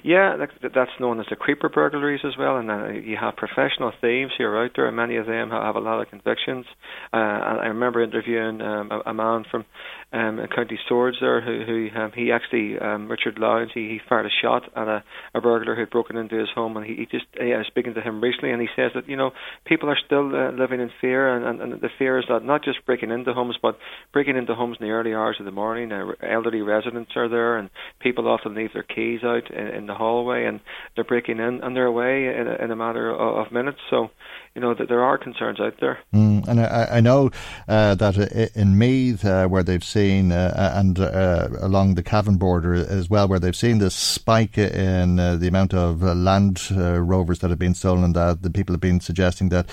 Yeah, that, that's known as the creeper burglaries as well, and uh, you have professional thieves who are out there, and many of them have, a lot of convictions. Uh, I remember interviewing um, a man from um, County Swords there, who, who um, he actually um, Richard Lyons, he, he fired a shot at a, a burglar who had broken into his home, and he, he just I was speaking to him recently, and he says that you know people are still uh, living in fear, and, and, and the fear is that not just breaking into homes, but breaking into homes in the early hours of the morning. Uh, elderly residents are there, and people often leave their keys out in, in the hallway, and they're breaking in and they're away in a, in a matter of, of minutes. So you know that there are concerns out there. Mm, and I, I know uh, that in Meath, uh, where they've seen, uh, and uh, along the Cavan border as well, where they've seen this spike in uh, the amount of uh, land rovers that have been stolen, that the people have been suggesting that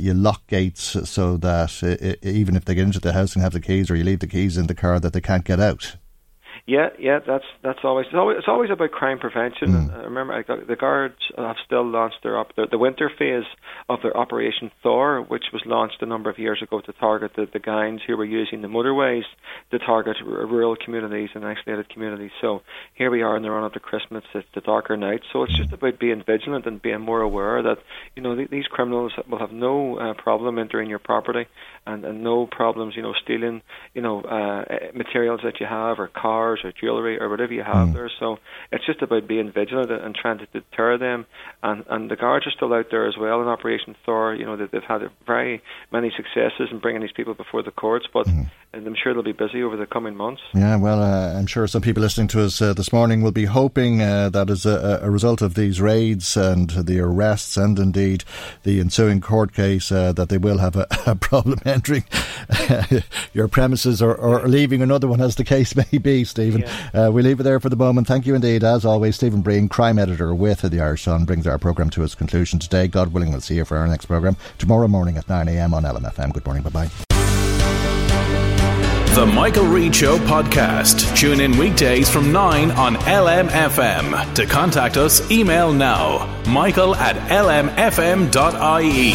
you lock gates so that even if they get into the house and have the keys, or you leave the keys in the car, that they can't get out. Yeah, yeah, that's that's always it's always, it's always about crime prevention. Mm. I remember I got, the guards have still launched their up the, the winter phase of their Operation Thor, which was launched a number of years ago to target the, the gangs who were using the motorways to target r- rural communities and isolated communities. So here we are in the run up to Christmas, it's the darker night. So it's just about being vigilant and being more aware that you know th- these criminals will have no uh, problem entering your property and, and no problems, you know, stealing, you know, uh, materials that you have or cars or jewelry or whatever you have mm. there. So it's just about being vigilant and trying to deter them. And and the guards are still out there as well in Operation Thor. You know, they've had very many successes in bringing these people before the courts, but mm. I'm sure they'll be busy over the coming months. Yeah, well, uh, I'm sure some people listening to us uh, this morning will be hoping uh, that as a, a, result of these raids and the arrests and indeed the ensuing court case uh, that they will have a, a problem entering your premises or, or, leaving another one, as the case may be, Stephen. Yeah. Uh, we leave it there for the moment. Thank you indeed, as always, Stephen Breen, crime editor with the Irish Sun, brings our programme to its conclusion today. God willing, we'll see you for our next programme tomorrow morning at 9am on LMFM. Good morning. Bye bye. The Michael Reade Show podcast. Tune in weekdays from 9 on LMFM. To contact us, email now michael at lmfm.ie.